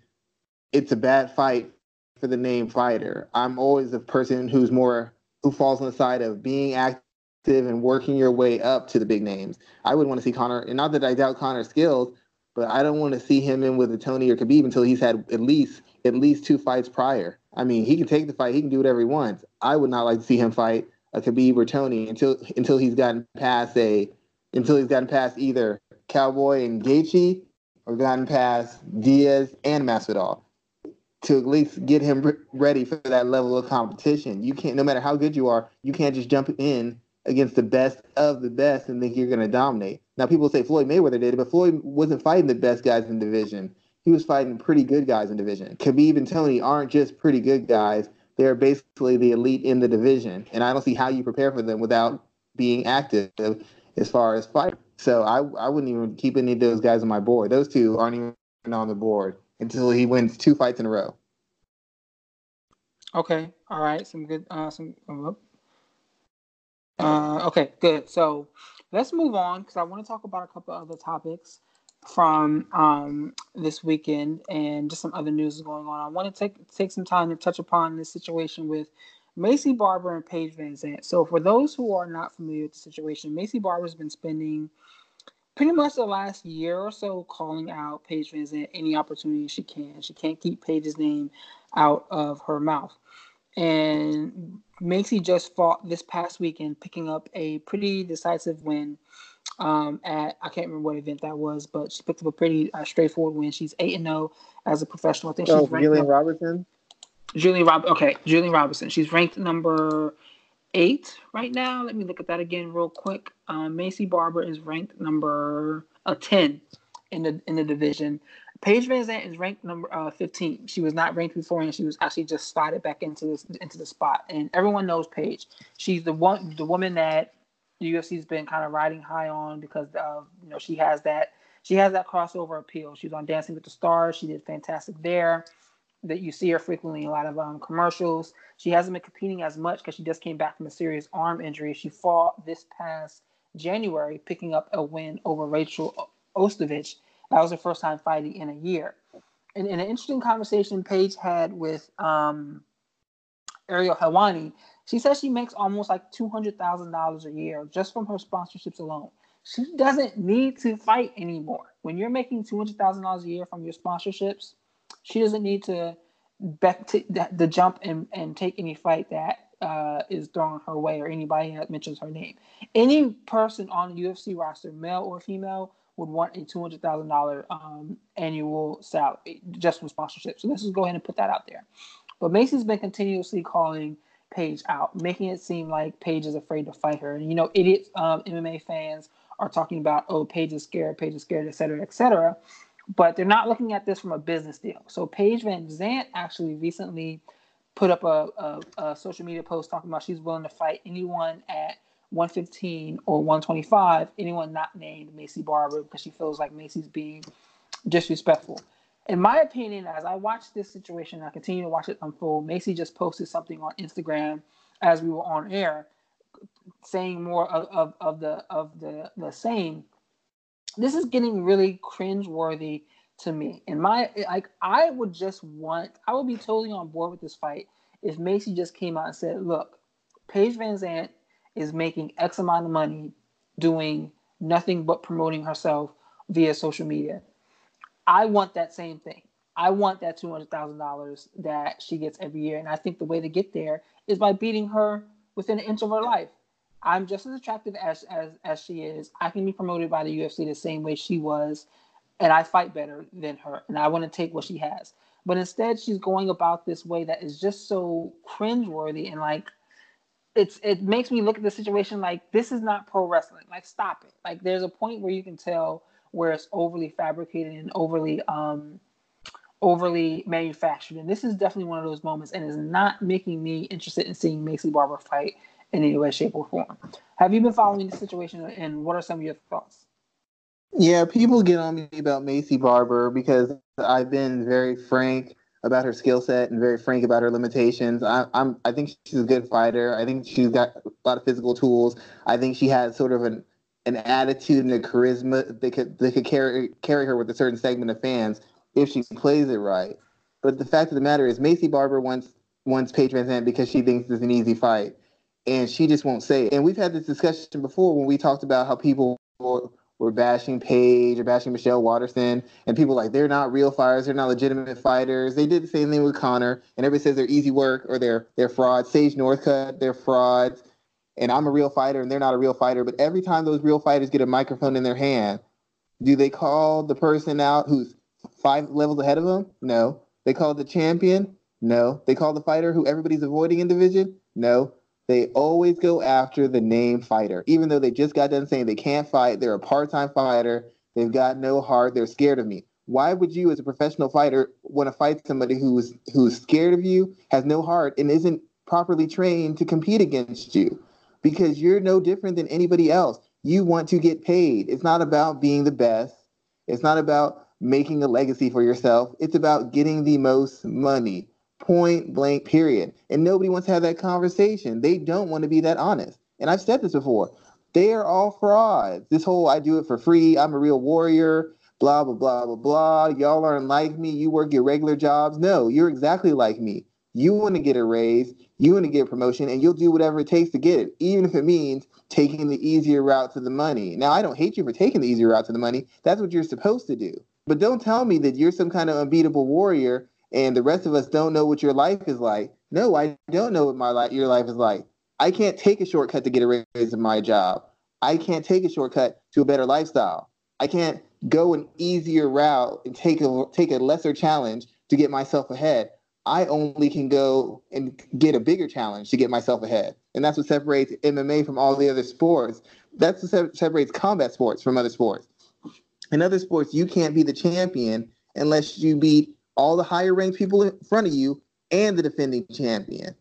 it's a bad fight for the name fighter. I'm always the person who's more who falls on the side of being active and working your way up to the big names. I would want to see Conor, and not that I doubt Conor's skills, but I don't want to see him in with a Tony or Khabib until he's had at least at least two fights prior. I mean, he can take the fight, he can do whatever he wants. I would not like to see him fight a Khabib or Tony until until he's gotten past a until he's gotten past either Cowboy and Gaethje or gotten past Diaz and Masvidal to at least get him re- ready for that level of competition. You can't, no matter how good you are, you can't just jump in against the best of the best and think you're going to dominate. Now, people say Floyd Mayweather did it, but Floyd wasn't fighting the best guys in the division. He was fighting pretty good guys in division. Khabib and Tony aren't just pretty good guys they're basically the elite in the division, and I don't see how you prepare for them without being active as far as fight. So I I wouldn't even keep any of those guys on my board. Those two aren't even on the board until he wins two fights in a row. Okay, all right, some good, uh, some. Uh, okay, good. So let's move on because I want to talk about a couple other topics from um, this weekend and just some other news going on. I want to take take some time to touch upon this situation with Maycee Barber and Paige VanZant. So, for those who are not familiar with the situation, Maycee Barber's been spending pretty much the last year or so calling out Paige VanZant any opportunity she can. She can't keep Paige's name out of her mouth. And Maycee just fought this past weekend, picking up a pretty decisive win um, at I can't remember what event that was, but she picked up a pretty uh, straightforward win. She's eight and zero oh as a professional. I think oh, she's ranked Julian Robertson. Julian Rob. Okay, Julian Robertson. She's ranked number eight right now. Let me look at that again real quick. Um, Maycee Barber is ranked number uh, ten in the in the division. Paige Van VanZant is ranked number uh, 15. She was not ranked before, and she was actually just slotted back into this into the spot. And everyone knows Paige. She's the one, the woman that the UFC's been kind of riding high on because of you know she has that she has that crossover appeal. She's on Dancing with the Stars. She did fantastic there. That you see her frequently in a lot of um, commercials. She hasn't been competing as much because she just came back from a serious arm injury. She fought this past January, picking up a win over Rachel Ostovich. That was her first time fighting in a year. And in an interesting conversation Paige had with um, Ariel Helwani, she says she makes almost like two hundred thousand dollars a year just from her sponsorships alone. she doesn't need to fight anymore. When you're making two hundred thousand dollars a year from your sponsorships, she doesn't need to bet the jump and, and take any fight that uh, is thrown her way or anybody that mentions her name. Any person on the UFC roster, male or female, would want a two hundred thousand dollar um, annual salary just from sponsorship. So let's just go ahead and put that out there. But Maycee's been continuously calling Paige out, making it seem like Paige is afraid to fight her. And you know, idiot um, MMA fans are talking about, oh, Paige is scared, Paige is scared, et cetera, et cetera. But they're not looking at this from a business deal. So Paige Van Zant actually recently put up a, a, a social media post talking about she's willing to fight anyone at 115 or 125, anyone not named Maycee Barber, because she feels like Maycee's being disrespectful. In my opinion, as I watch this situation, I continue to watch it unfold. Maycee just posted something on Instagram as we were on air, saying more of, of, of the of the the same. This is getting really cringeworthy to me. And my like I would just want I would be totally on board with this fight if Maycee just came out and said, look, Paige Van Zant is making X amount of money doing nothing but promoting herself via social media. I want that same thing. I want that two hundred thousand dollars that she gets every year, and I think the way to get there is by beating her within an inch of her life. I'm just as attractive as as as she is. I can be promoted by the UFC the same way she was, and I fight better than her, and I want to take what she has. But instead, she's going about this way that is just so cringeworthy and like it's it makes me look at the situation like this is not pro wrestling. Like stop it. Like there's a point where you can tell where it's overly fabricated and overly um overly manufactured. And this is definitely one of those moments and is not making me interested in seeing Maycee Barber fight in any way, shape, or form. Have you been following the situation and what are some of your thoughts? Yeah, people get on me about Maycee Barber because I've been very frank about her skill set and very frank about her limitations. I, am I think she's a good fighter. I think she's got a lot of physical tools. I think she has sort of an an attitude and a charisma that could that could carry carry her with a certain segment of fans if she plays it right. But the fact of the matter is, Maycee Barber wants wants Paige Van because she thinks it's an easy fight, and she just won't say it. And we've had this discussion before when we talked about how people were bashing Paige or bashing Michelle Waterson, and people like they're not real fighters, they're not legitimate fighters. They did the same thing with Conor, and everybody says they're easy work or they're they're frauds. Sage Northcutt, they're frauds, and I'm a real fighter and they're not a real fighter. But every time those real fighters get a microphone in their hand, do they call the person out who's five levels ahead of them? No. They call the champion? No. They call the fighter who everybody's avoiding in division? No. They always go after the name fighter, even though they just got done saying they can't fight. They're a part-time fighter. They've got no heart. They're scared of me. Why would you, as a professional fighter, want to fight somebody who's who's scared of you, has no heart, and isn't properly trained to compete against you? Because you're no different than anybody else. You want to get paid. It's not about being the best. It's not about making a legacy for yourself. It's about getting the most money point blank period. And nobody wants to have that conversation. They don't want to be that honest. And i've said this before. They are all frauds. This whole i do it for free. I'm a real warrior. Blah blah blah blah blah. Y'all aren't like me. You work your regular jobs. No you're exactly like me. You want to get a raise you want to get a promotion and you'll do whatever it takes to get it even if it means taking the easier route to the money now i don't hate you for taking the easier route to the money that's what you're supposed to do but don't tell me that you're some kind of unbeatable warrior and the rest of us don't know what your life is like. No, I don't know what my life, your life is like. I can't take a shortcut to get a raise in my job. I can't take a shortcut to a better lifestyle. I can't go an easier route and take a take a lesser challenge to get myself ahead. I only can go and get a bigger challenge to get myself ahead. And that's what separates MMA from all the other sports. That's what separates combat sports from other sports. In other sports, you can't be the champion unless you beat all the higher ranked people in front of you and the defending champion.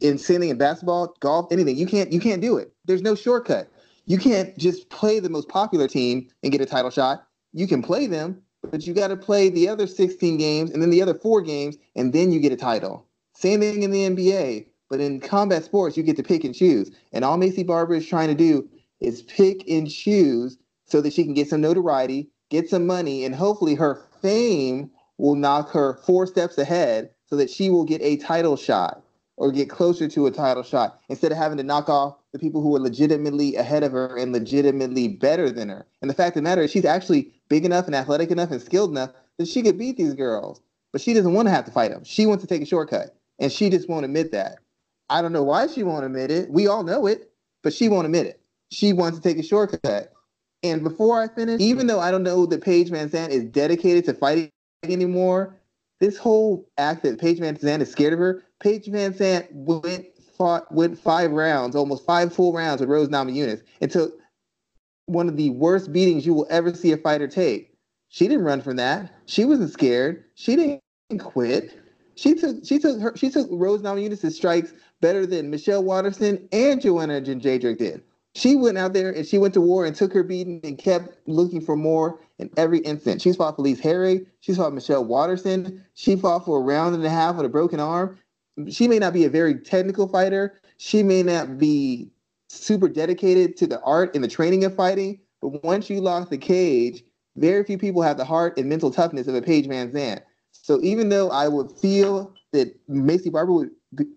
In sailing, in basketball, golf, anything, you can't you can't do it. There's no shortcut. You can't just play the most popular team and get a title shot. You can play them, but you got to play the other 16 games and then the other four games, and then you get a title. Same thing in the NBA, but in combat sports, you get to pick and choose. And all Maycee Barber is trying to do is pick and choose so that she can get some notoriety, get some money, and hopefully her fame will knock her four steps ahead so that she will get a title shot. Or get closer to a title shot instead of having to knock off the people who are legitimately ahead of her and legitimately better than her. And the fact of the matter is, she's actually big enough and athletic enough and skilled enough that she could beat these girls. But she doesn't want to have to fight them. She wants to take a shortcut, and she just won't admit that. I don't know why she won't admit it. We all know it, but she won't admit it. She wants to take a shortcut. And before I finish, even though I don't know that Paige VanZant is dedicated to fighting anymore, this whole act that Paige VanZant is scared of her, Paige VanZant went fought went five rounds, almost five full rounds with Rose Namajunas, took one of the worst beatings you will ever see a fighter take. She didn't run from that. She wasn't scared. She didn't quit. She took she took her she took Rose Namajunas' strikes better than Michelle Waterson and Joanna Jędrzejczyk did. She went out there and she went to war and took her beating and kept looking for more in every instant. She's fought Felice Herrig. She's fought Michelle Waterson. She fought for a round and a half with a broken arm. She may not be a very technical fighter. She may not be super dedicated to the art and the training of fighting. But once you lock the cage, very few people have the heart and mental toughness of a Paige VanZant. So even though I would feel that Maycee Barber would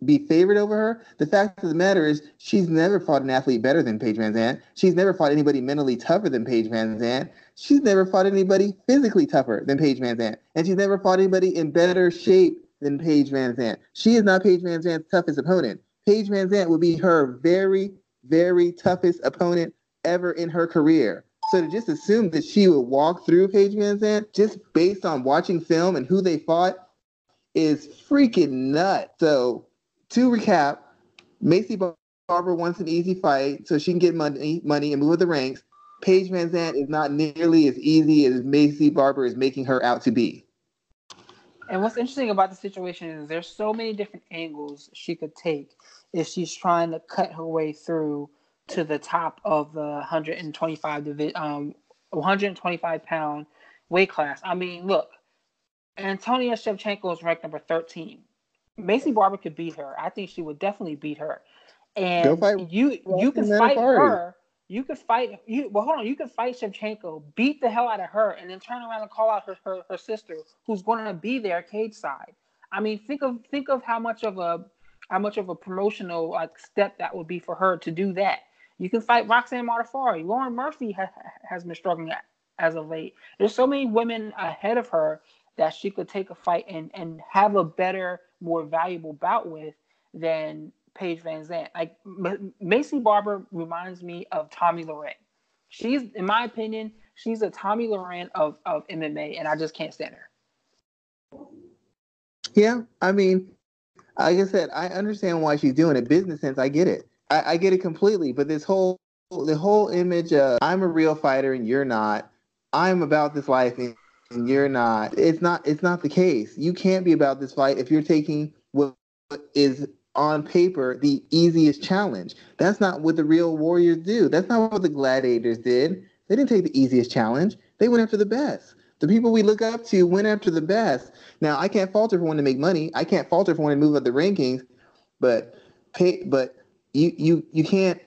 be favored over her. The fact of the matter is, she's never fought an athlete better than Paige VanZant. She's never fought anybody mentally tougher than Paige VanZant. She's never fought anybody physically tougher than Paige VanZant. And she's never fought anybody in better shape than Paige VanZant. She is not Paige VanZant's toughest opponent. Paige VanZant would be her very, very toughest opponent ever in her career. So to just assume that she would walk through Paige VanZant just based on watching film and who they fought is freaking nuts. So to recap, Maycee Barber wants an easy fight so she can get money, money and move up the ranks. Paige VanZant is not nearly as easy as Maycee Barber is making her out to be. And what's interesting about the situation is there's so many different angles she could take if she's trying to cut her way through to the top of the 125 divi- um 125 pound weight class. I mean, look, Antonia Shevchenko is ranked number 13. Maycee Barber could beat her. I think she would definitely beat her. And you you can fight her. You could fight you well hold on, you could fight Shevchenko, beat the hell out of her, and then turn around and call out her, her, her sister who's gonna be there cage side. I mean think of think of how much of a how much of a promotional like step that would be for her to do that. You can fight Roxanne Modafferi. Lauren Murphy ha- has been struggling as of late. There's so many women ahead of her that she could take a fight and and have a better, more valuable bout with than Paige VanZant. Like M- Maycee Barber reminds me of Tomi Lahren. She's, in my opinion, she's a Tomi Lahren of of MMA, and I just can't stand her. Yeah, I mean, like I said, I understand why she's doing it. Business sense, I get it. I, I get it completely. But this whole the whole image of I'm a real fighter and you're not. I'm about this life and and you're not. It's not. It's not the case. You can't be about this fight if you're taking what is on paper the easiest challenge. That's not what the real warriors do. That's not what the gladiators did. They didn't take the easiest challenge. They went after the best. The people we look up to went after the best. Now I can't falter for wanting to make money. I can't falter for wanting to move up the rankings, but pay, but you you you can't.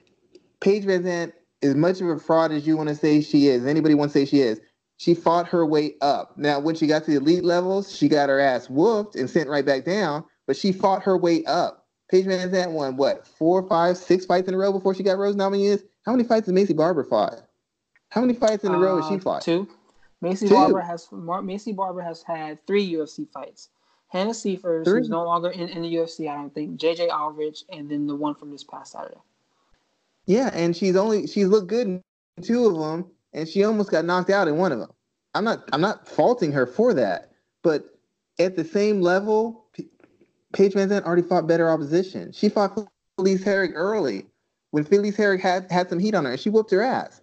Paige VanZant, as much of a fraud as you want to say she is, anybody wants to say she is, she fought her way up. Now, when she got to the elite levels, she got her ass whooped and sent right back down, but she fought her way up. Paige VanZant won what, four, five, six fights in a row before she got Rose Namajunas? How many fights has Maycee Barber fought? How many fights in a row has she uh, fought? Two. Maycee Two. Barber has Maycee Barber has had three UFC fights. Hannah Cifers, who's no longer in, in the UFC, I don't think. JJ Aldrich, and then the one from this past Saturday. Yeah, and she's only she's looked good in two of them, and she almost got knocked out in one of them. I'm not I'm not faulting her for that, but at the same level, Paige VanZant already fought better opposition. She fought Felice Herrig early when Felice Herrig had had some heat on her, and she whooped her ass.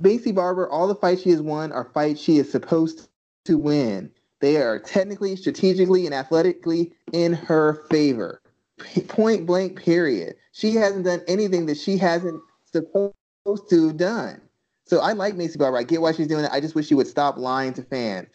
Maycee Barber, all the fights she has won are fights she is supposed to win. They are technically, strategically, and athletically in her favor. Point blank, period. She hasn't done anything that she hasn't supposed to have done. So I like Maycee Barber. I get why she's doing it. I just wish she would stop lying to fans.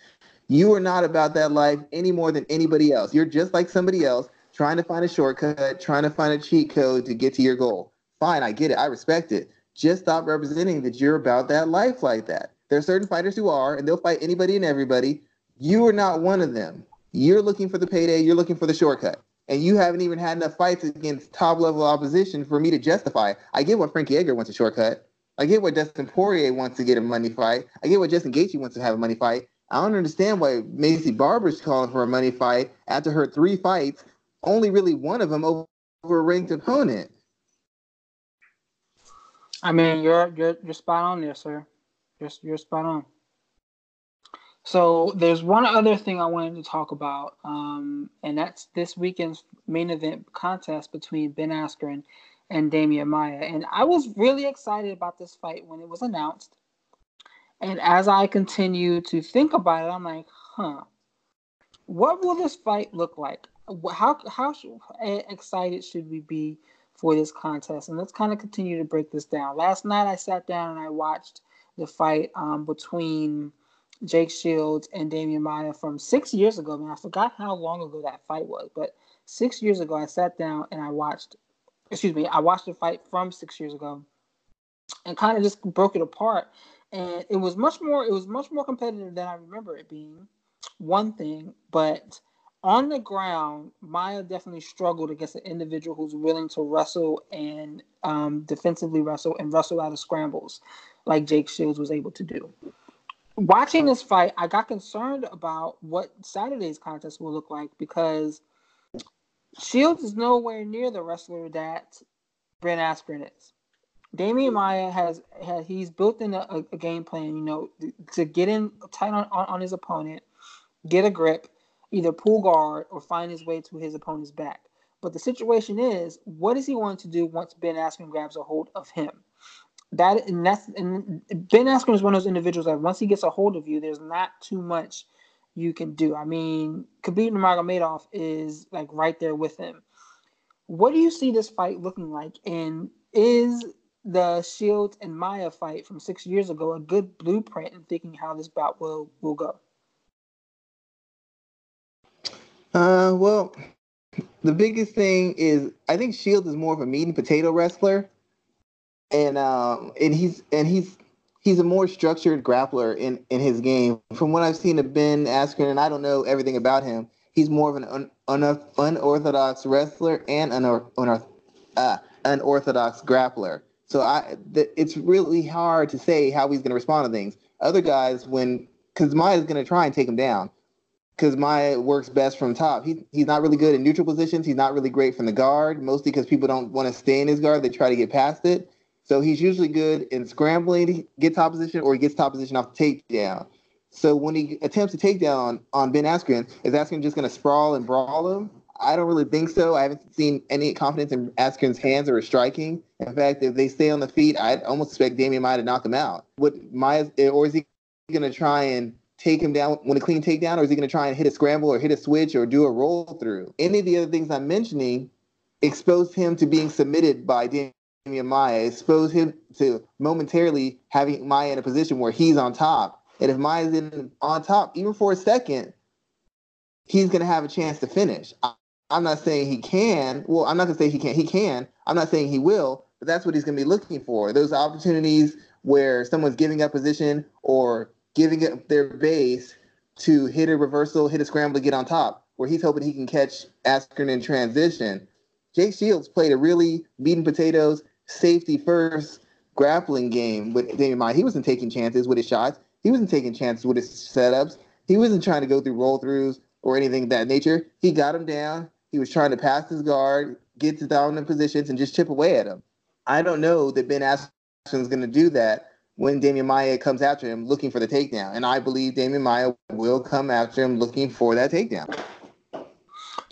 You are not about that life any more than anybody else. You're just like somebody else trying to find a shortcut, trying to find a cheat code to get to your goal. Fine, I get it. I respect it. Just stop representing that you're about that life like that. There are certain fighters who are, and they'll fight anybody and everybody. You are not one of them. You're looking for the payday. You're looking for the shortcut, and you haven't even had enough fights against top level opposition for me to justify. I get what Frankie Edgar wants a shortcut. I get what Dustin Poirier wants to get a money fight. I get what Justin Gaethje wants to have a money fight. I don't understand why Maycee Barber's calling for a money fight after her three fights, only really one of them over, a ranked opponent. I mean, you're you're you're spot on there, sir. You're you're spot on. So there's one other thing I wanted to talk about, um, and that's this weekend's main event contest between Ben Askren and Demian Maia. And I was really excited about this fight when it was announced. And as I continue to think about it, I'm like, huh, what will this fight look like? How how excited should we be for this contest? And let's kind of continue to break this down. Last night I sat down and I watched the fight um, between Jake Shields and Demian Maia from six years ago. I mean, I forgot how long ago that fight was, but six years ago I sat down and I watched. Excuse me, I watched the fight from six years ago, and kind of just broke it apart and it was much more it was much more competitive than I remember it being. One thing, but on the ground, Maia definitely struggled against an individual who's willing to wrestle and um, defensively wrestle and wrestle out of scrambles, like Jake Shields was able to do. Watching this fight, I got concerned about what Saturday's contest will look like because Shields is nowhere near the wrestler that Ben Askren is. Demian Maia has, has he's built in a, a, game plan, you know, to get in tight on, on, on, his opponent, get a grip, either pull guard or find his way to his opponent's back. But the situation is, what is he going to do once Ben Askren grabs a hold of him? That and that's and Ben Askren is one of those individuals that once he gets a hold of you, there's not too much you can do. I mean, Khabib Nurmagomedov is like right there with him. What do you see this fight looking like? And is the Shield and Maia fight from six years ago a good blueprint in thinking how this bout will will go? Uh, well, the biggest thing is I think Shields is more of a meat and potato wrestler, and um, and he's and he's he's a more structured grappler in in his game. From what I've seen of Ben Askren, and I don't know everything about him, he's more of an un, un, unorthodox wrestler and an un, uh, unorthodox grappler. So I, it's really hard to say how he's going to respond to things. Other guys, when because Maia is going to try and take him down, because Maia works best from top. He, he's not really good in neutral positions. He's not really great from the guard, mostly because people don't want to stay in his guard. They try to get past it. So he's usually good in scrambling to get top position, or he gets top position off the takedown. So when he attempts to take down on Ben Askren, is Askren just going to sprawl and brawl him? I don't really think so. I haven't seen any confidence in Askren's hands or striking. In fact, if they stay on the feet, I'd almost expect Demian Maia to knock him out. What Maia, or is he going to try and take him down when a clean takedown, or is he going to try and hit a scramble or hit a switch or do a roll through? Any of the other things I'm mentioning expose him to being submitted by Demian Maia, expose him to momentarily having Maia in a position where he's on top. And if Maia's in on top, even for a second, he's going to have a chance to finish. I'm not saying he can. Well, I'm not gonna say he can. He can. I'm not saying he will, but that's what he's gonna be looking for. Those opportunities where someone's giving up position or giving up their base to hit a reversal, hit a scramble to get on top, where he's hoping he can catch Askren in transition. Jake Shields played a really meat and potatoes, safety first grappling game with Demian Maia. He wasn't taking chances with his shots. He wasn't taking chances with his setups. He wasn't trying to go through roll throughs or anything of that nature. He got him down. He was trying to pass his guard, get to dominant positions, and just chip away at him. I don't know that Ben Askren is going to do that when Demian Maia comes after him looking for the takedown. And I believe Demian Maia will come after him looking for that takedown.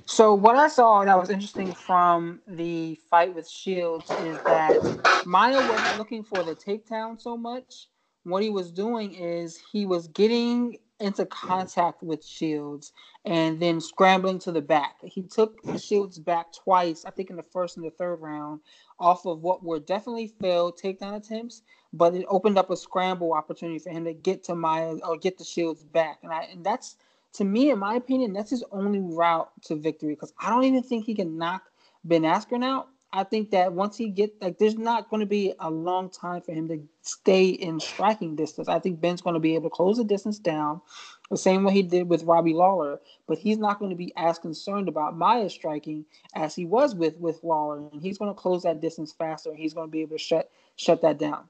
So what I saw that was interesting from the fight with Shields is that Maia wasn't looking for the takedown so much. What he was doing is he was getting into contact with Shields and then scrambling to the back. He took Shields back twice, I think in the first and the third round, off of what were definitely failed takedown attempts, but it opened up a scramble opportunity for him to get to Maia or get the Shields back. And I and that's to me, in my opinion, that's his only route to victory because I don't even think he can knock Ben Askren out. I think that once he get like, there's not going to be a long time for him to stay in striking distance. I think Ben's going to be able to close the distance down, the same way he did with Robbie Lawler. But he's not going to be as concerned about Maia striking as he was with with Lawler, and he's going to close that distance faster. And he's going to be able to shut shut that down.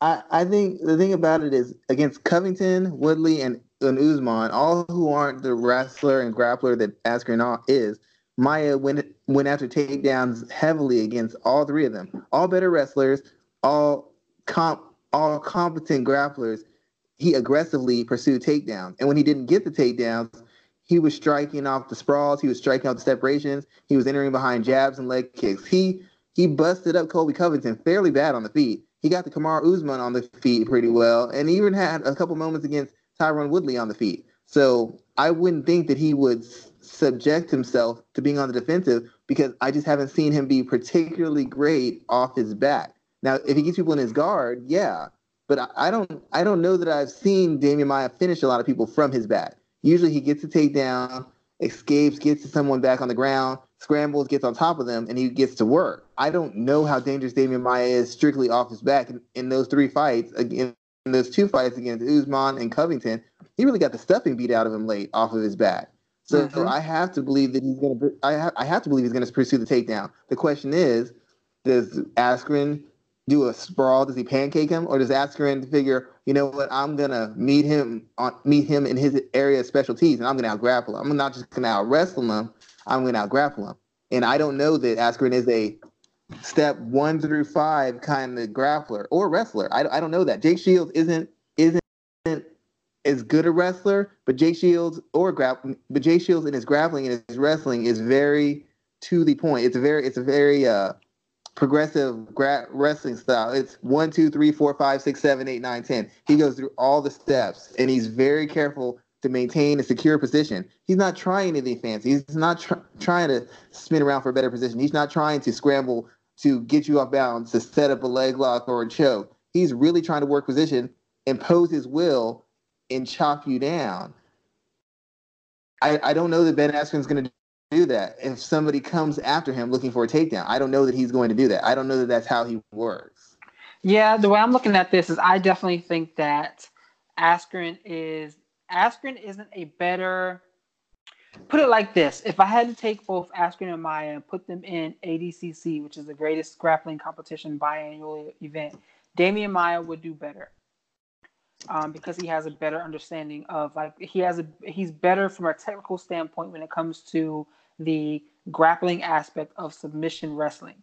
I, I think the thing about it is against Covington, Woodley, and, and Usman, all who aren't the wrestler and grappler that Askren is, Maia went went after takedowns heavily against all three of them. All better wrestlers, all comp, all competent grapplers. He aggressively pursued takedowns, and when he didn't get the takedowns, he was striking off the sprawls. He was striking off the separations. He was entering behind jabs and leg kicks. He he busted up Colby Covington fairly bad on the feet. He got the Kamaru Usman on the feet pretty well, and even had a couple moments against Tyron Woodley on the feet. So I wouldn't think that he would subject himself to being on the defensive because I just haven't seen him be particularly great off his back. Now, if he gets people in his guard, yeah, but I, don't I don't know that I've seen Demian Maia finish a lot of people from his back. Usually, he gets a takedown, escapes, gets to someone back on the ground, scrambles, gets on top of them, and he gets to work. I don't know how dangerous Demian Maia is strictly off his back in, in those three fights. Again, in those two fights against Usman and Covington, he really got the stuffing beat out of him late off of his back. So mm-hmm. I have to believe that he's going to. I have, I have to believe he's going to pursue the takedown. The question is, does Askren do a sprawl? Does he pancake him, or does Askren figure, you know what, I'm going to meet him on meet him in his area of specialties, and I'm going to out grapple him. I'm not just going to out wrestle him. I'm going to out grapple him. And I don't know that Askren is a step one through five kind of grappler or wrestler. I, I don't know that. Jake Shields isn't isn't as good a wrestler, but Jay Shields or grappling, but Jay Shields in his grappling and his wrestling is very to the point. It's a very it's a very uh, progressive gra- wrestling style. It's one, two, three, four, five, six, seven, eight, nine, ten. He goes through all the steps, and he's very careful to maintain a secure position. He's not trying anything fancy. He's not tr- trying to spin around for a better position. He's not trying to scramble to get you off balance to set up a leg lock or a choke. He's really trying to work position, impose his will and chop you down. I, I don't know that Ben Askren's going to do that. If somebody comes after him looking for a takedown, I don't know that he's going to do that. I don't know that that's how he works. Yeah, the way I'm looking at this is I definitely think that Askren is Askren isn't a better. Put it like this: If I had to take both Askren and Maia and put them in ADCC, which is the greatest grappling competition biannual event, Demian Maia would do better um, because he has a better understanding of like he has a he's better from a technical standpoint when it comes to the grappling aspect of submission wrestling.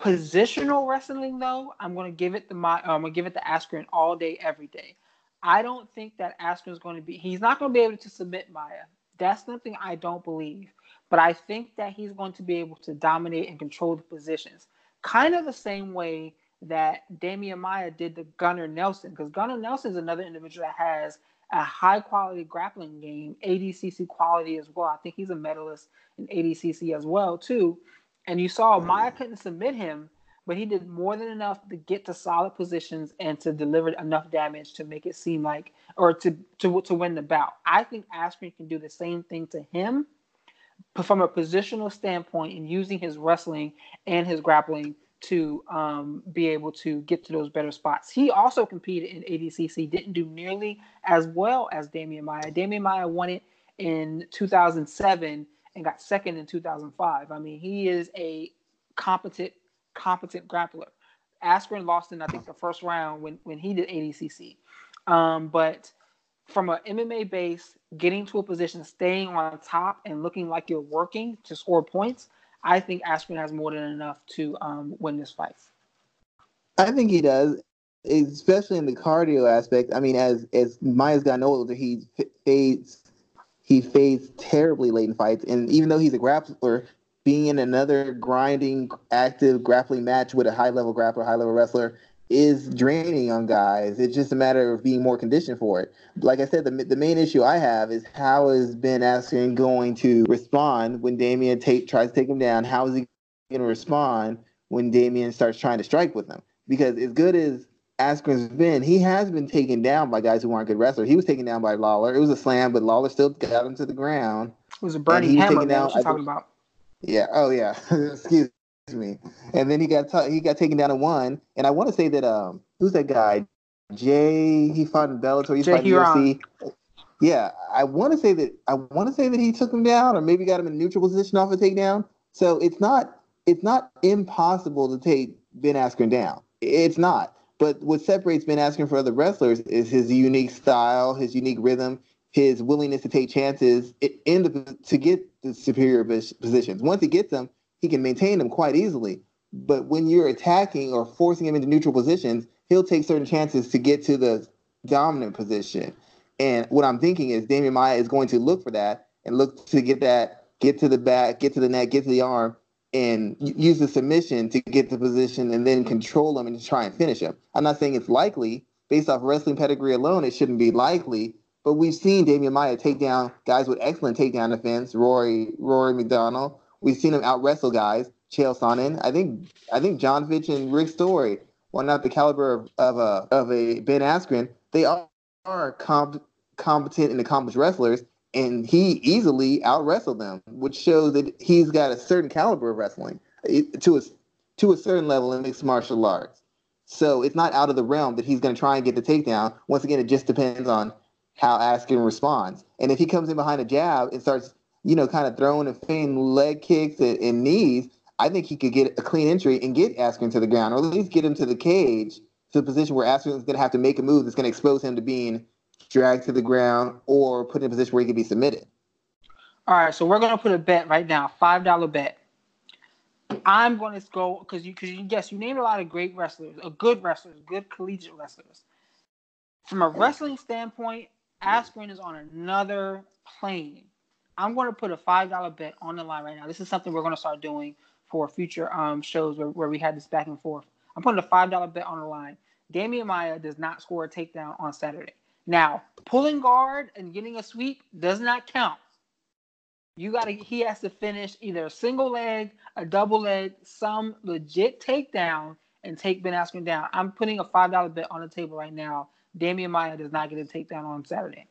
Positional wrestling, though, I'm to give it the my I'm to give it the Askren all day, every day. I don't think that Askren is going to be. He's not going to be able to submit Maia. That's something I don't believe. But I think that he's going to be able to dominate and control the positions, kind of the same way that Demian Maia did to Gunnar Nelson, because Gunnar Nelson is another individual that has a high quality grappling game, ADCC quality as well. I think he's a medalist in ADCC as well too. And you saw Maia couldn't submit him, but he did more than enough to get to solid positions and to deliver enough damage to make it seem like or to to to win the bout. I think Askren can do the same thing to him, but from a positional standpoint and using his wrestling and his grappling to um, be able to get to those better spots. He also competed in ADCC, didn't do nearly as well as Demian Maia. Demian Maia won it in 2007 and got second in 2005. I mean, he is a competent, competent grappler. Askren lost in, I think, the first round when, when he did ADCC. Um, but from an MMA base, getting to a position, staying on top, and looking like you're working to score points – I think Askren has more than enough to um, win this fight. I think he does, especially in the cardio aspect. I mean, as as Maia's gotten older, he fades he fades terribly late in fights, and even though he's a grappler, being in another grinding, active grappling match with a high level grappler, high level wrestler is draining on guys. It's just a matter of being more conditioned for it. Like I said, the, the main issue I have is how is Ben Askren going to respond when Demian take, tries to take him down? How is he going to respond when Demian starts trying to strike with him? Because as good as Askren's been, he has been taken down by guys who aren't good wrestlers. He was taken down by Lawler. It was a slam, but Lawler still got him to the ground. It was a burning hammer. Man, what you talking about? Yeah. Oh yeah. Excuse me. And then he got t- he got taken down to one. And I want to say that um who's that guy? Jay. He fought in Bellator. He Jay fought in UFC. Yeah, I want to say that I want to say that he took him down, or maybe got him in a neutral position off a takedown. So it's not it's not impossible to take Ben Askren down. It's not. But what separates Ben Askren from other wrestlers is his unique style, his unique rhythm, his willingness to take chances in the to get the superior positions. Once he gets them, he can maintain them quite easily. But when you're attacking or forcing him into neutral positions, he'll take certain chances to get to the dominant position. And what I'm thinking is Demian Maia is going to look for that and look to get that, get to the back, get to the neck, get to the arm, and use the submission to get the position and then control him and try and finish him. I'm not saying it's likely. Based off wrestling pedigree alone, it shouldn't be likely. But we've seen Demian Maia take down guys with excellent takedown defense, Rory Rory MacDonald. We've seen him out wrestle guys, Chael Sonnen. I think I think Jon Fitch and Rick Story, while not the caliber of, of a of a Ben Askren, they are, are comp, competent and accomplished wrestlers, and he easily out wrestled them, which shows that he's got a certain caliber of wrestling to a to a certain level in mixed martial arts. So it's not out of the realm that he's going to try and get the takedown. Once again, it just depends on how Askren responds. And if he comes in behind a jab and starts, you know, kind of throwing and feigning leg kicks and, and knees, I think he could get a clean entry and get Askren to the ground, or at least get him to the cage to the position where Askren is going to have to make a move that's going to expose him to being dragged to the ground or put in a position where he can be submitted. All right, so we're going to put a bet right now, five dollar bet. I'm going to go because you because you yes you named a lot of great wrestlers, a good wrestlers, good collegiate wrestlers. From a wrestling standpoint, Askren is on another plane. I'm going to put a five dollar bet on the line right now. This is something we're going to start doing for future um, shows where, where we had this back and forth. I'm putting a five dollar bet on the line. Demian Maia does not score a takedown on Saturday. Now, pulling guard and getting a sweep does not count. You got to, he has to finish either a single leg, a double leg, some legit takedown, and take Ben Askren down. I'm putting a $5 bet on the table right now. Demian Maia does not get a takedown on Saturday.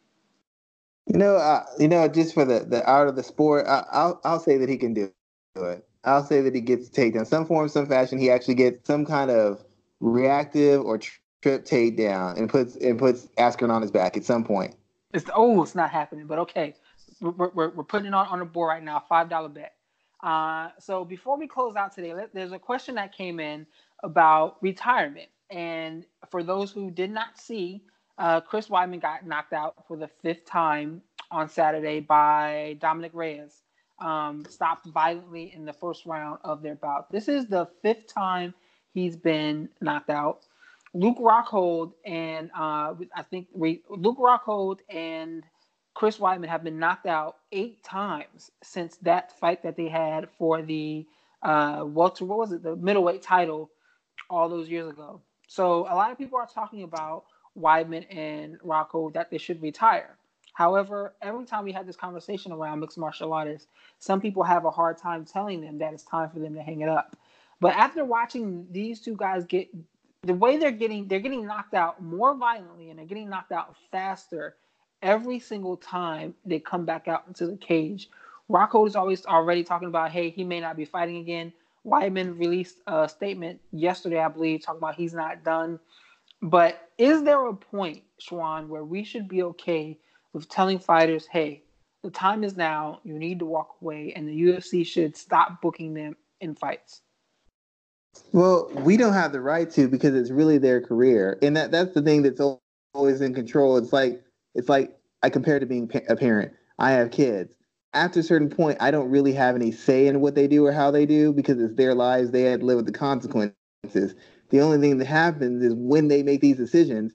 You know, uh, you know, just for the, the art of the sport, I, will I'll say that he can do it. I'll say that he gets takedown, some form, some fashion. He actually gets some kind of reactive or trip takedown and puts and puts Askren on his back at some point. It's oh, it's not happening, but okay, we're we're, we're putting it on on the board right now, five dollar bet. Uh, so before we close out today, let, there's a question that came in about retirement, and for those who did not see, uh, Chris Weidman got knocked out for the fifth time on Saturday by Dominick Reyes. Um, stopped violently in the first round of their bout. This is the fifth time he's been knocked out. Luke Rockhold and uh, I think we, Luke Rockhold and Chris Weidman have been knocked out eight times since that fight that they had for the uh, welter. What was it? The middleweight title all those years ago. So a lot of people are talking about Weidman and Rockhold that they should retire. However, every time we had this conversation around mixed martial artists, some people have a hard time telling them that it's time for them to hang it up. But after watching these two guys get the way they're getting they're getting knocked out more violently and they're getting knocked out faster every single time they come back out into the cage. Rockhold is always already talking about, hey, he may not be fighting again. Weidman released a statement yesterday, I believe, talking about he's not done. But is there a point, Schwan, where we should be okay with telling fighters, hey, the time is now, you need to walk away, and the UFC should stop booking them in fights? Well, we don't have the right to because it's really their career, and that that's the thing that's always in control. It's like it's like I compare to being a parent. I have kids. After a certain point, I don't really have any say in what they do or how they do because it's their lives. They had to live with the consequences. The only thing that happens is when they make these decisions,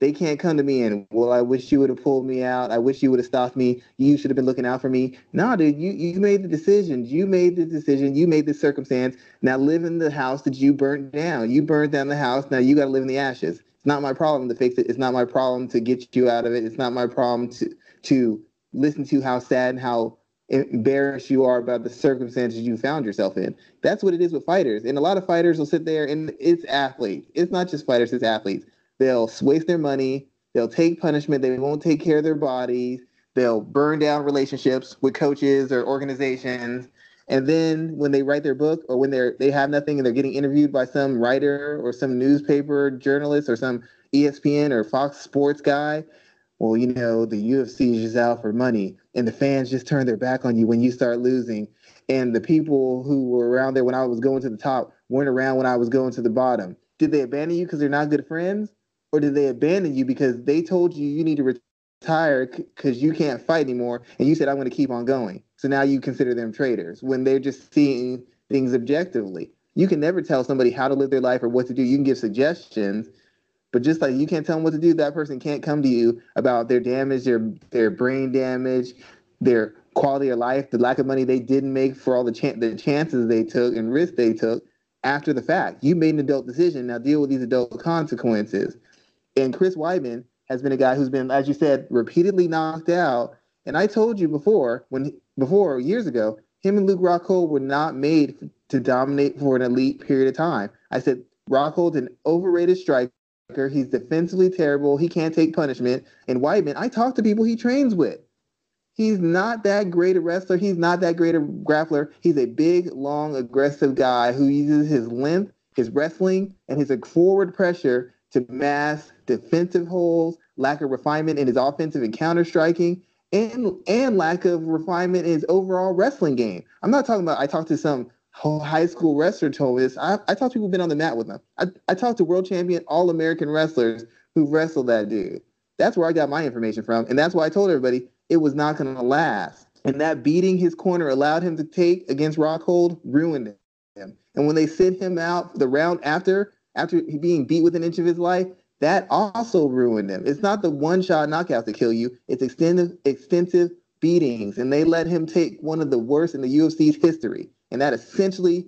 they can't come to me and, well, I wish you would have pulled me out. I wish you would have stopped me. You should have been looking out for me. No, dude, you, you made the decisions. You made the decision. You made the circumstance. Now live in the house that you burnt down. You burned down the house. Now you got to live in the ashes. It's not my problem to fix it. It's not my problem to get you out of it. It's not my problem to to listen to how sad and how embarrassed you are about the circumstances you found yourself in. That's what it is with fighters. And a lot of fighters will sit there and it's athletes. It's not just fighters, it's athletes They'll waste their money. They'll take punishment. They won't take care of their bodies. They'll burn down relationships with coaches or organizations. And then when they write their book or when they're they have nothing and they're getting interviewed by some writer or some newspaper journalist or some ESPN or Fox Sports guy, well, you know, the UFC is just out for money and the fans just turn their back on you when you start losing. And the people who were around there when I was going to the top weren't around when I was going to the bottom. Did they abandon you because they're not good friends? Or did they abandon you because they told you you need to retire because you can't fight anymore? And you said, I'm going to keep on going. So now you consider them traitors when they're just seeing things objectively. You can never tell somebody how to live their life or what to do. You can give suggestions, but just like you can't tell them what to do, that person can't come to you about their damage, their their brain damage, their quality of life, the lack of money they didn't make for all the chan- the chances they took and risks they took after the fact. You made an adult decision. Now deal with these adult consequences. And Chris Weidman has been a guy who's been, as you said, repeatedly knocked out. And I told you before, when before years ago, him and Luke Rockhold were not made to dominate for an elite period of time. I said Rockhold's an overrated striker He's defensively terrible. He can't take punishment. And Weidman, I talk to people he trains with. He's not that great a wrestler. He's not that great a grappler. He's a big, long, aggressive guy who uses his length, his wrestling, and his forward pressure to mask defensive holes, lack of refinement in his offensive and counter striking, and and lack of refinement in his overall wrestling game. I'm not talking about I talked to some high school wrestler told me this. I, I talked to people who've been on the mat with him. I, I talked to world champion, all American wrestlers who wrestled that dude. That's where I got my information from. And that's why I told everybody it was not going to last. And that beating his corner allowed him to take against Rockhold ruined him. And when they sent him out the round after, after being beat with an inch of his life, that also ruined him. It's not the one shot knockout to kill you, it's extensive, extensive beatings. And they let him take one of the worst in the UFC's history and that essentially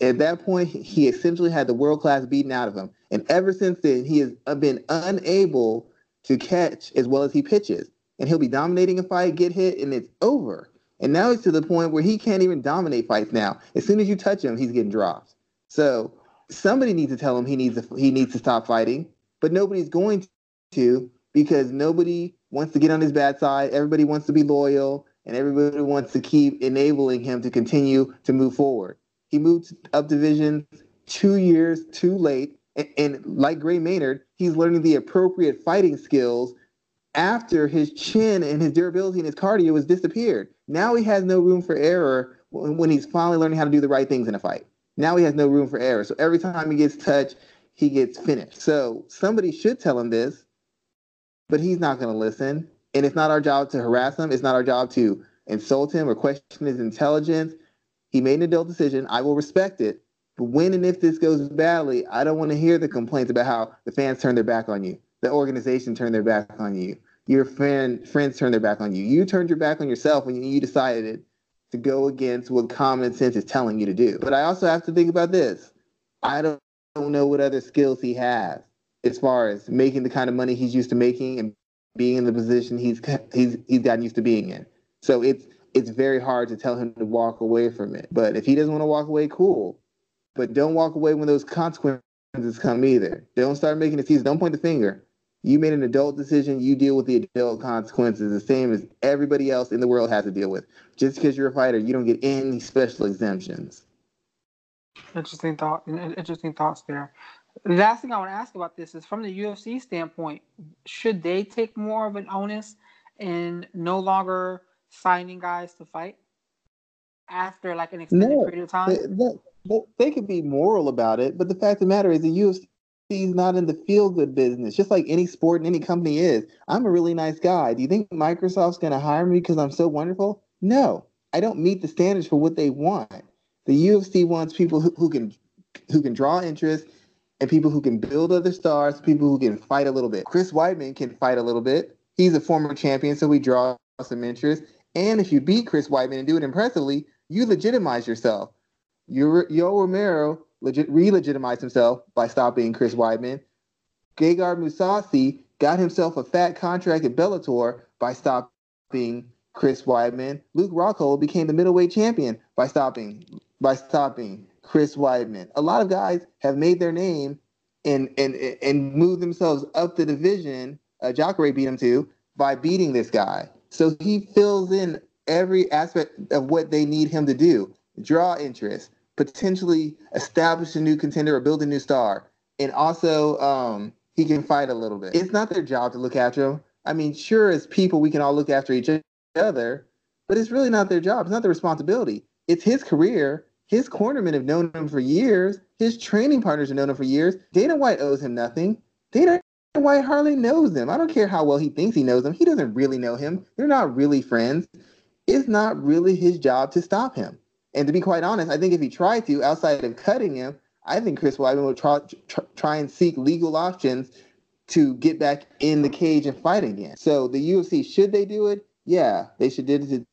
at that point he essentially had the world class beaten out of him. And ever since then he has been unable to catch as well as he pitches. And he'll be dominating a fight get hit and it's over. And now he's to the point where he can't even dominate fights now. As soon as you touch him he's getting dropped. So somebody needs to tell him he needs to he needs to stop fighting. But nobody's going to because nobody wants to get on his bad side. Everybody wants to be loyal and everybody wants to keep enabling him to continue to move forward. He moved up division two years too late, and, and like Gray Maynard, he's learning the appropriate fighting skills after his chin and his durability and his cardio has disappeared. Now he has no room for error when he's finally learning how to do the right things in a fight. Now he has no room for error. So every time he gets touched, he gets finished. So somebody should tell him this, but he's not going to listen. And it's not our job to harass him. It's not our job to insult him or question his intelligence. He made an adult decision. I will respect it. But when and if this goes badly, I don't want to hear the complaints about how the fans turn their back on you, the organization turned their back on you, your friend friends turned their back on you. You turned your back on yourself when you decided to go against what common sense is telling you to do. But I also have to think about this. I don't know what other skills he has as far as making the kind of money he's used to making and being in the position he's he's he's gotten used to being in. So it's it's very hard to tell him to walk away from it. But if he doesn't want to walk away, cool. But don't walk away when those consequences come either. Don't start making excuses. Don't point the finger. You made an adult decision. You deal with the adult consequences the same as everybody else in the world has to deal with. Just because you're a fighter, you don't get any special exemptions. Interesting thought. Interesting thoughts there. The last thing I want to ask about this is from the UFC standpoint, should they take more of an onus in no longer signing guys to fight after like an extended no, period of time? They, they, they could be moral about it, but the fact of the matter is the UFC is not in the feel good business, just like any sport and any company is. I'm a really nice guy. Do you think Microsoft's going to hire me because I'm so wonderful? No, I don't meet the standards for what they want. The UFC wants people who, who can who can draw interest and people who can build other stars, people who can fight a little bit. Chris Weidman can fight a little bit. He's a former champion, so we draw some interest. And if you beat Chris Weidman and do it impressively, you legitimize yourself. Yoel Romero legit re-legitimized himself by stopping Chris Weidman. Gegard Mousasi got himself a fat contract at Bellator by stopping Chris Weidman. Luke Rockhold became the middleweight champion by stopping by stopping Chris Weidman. A lot of guys have made their name and and and moved themselves up the division. Uh, Jacare beat him too by beating this guy. So he fills in every aspect of what they need him to do: draw interest, potentially establish a new contender or build a new star, and also um, he can fight a little bit. It's not their job to look after him. I mean, sure, as people, we can all look after each other, but it's really not their job. It's not their responsibility. It's his career. His cornermen have known him for years. His training partners have known him for years. Dana White owes him nothing. Dana White hardly knows them. I don't care how well he thinks he knows them. He doesn't really know him. They're not really friends. It's not really his job to stop him. And to be quite honest, I think if he tried to, outside of cutting him, I think Chris Weidman would try, try, try and seek legal options to get back in the cage and fight again. So the UFC, should they do it? Yeah, they should do it to,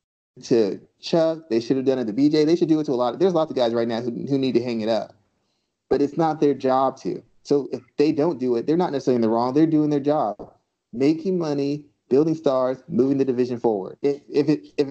to Chuck. They should have done it to BJ. They should do it to a lot. Of, there's lots of guys right now who, who need to hang it up, but it's not their job to. So if they don't do it, they're not necessarily in the wrong. They're doing their job, making money, building stars, moving the division forward. If if it if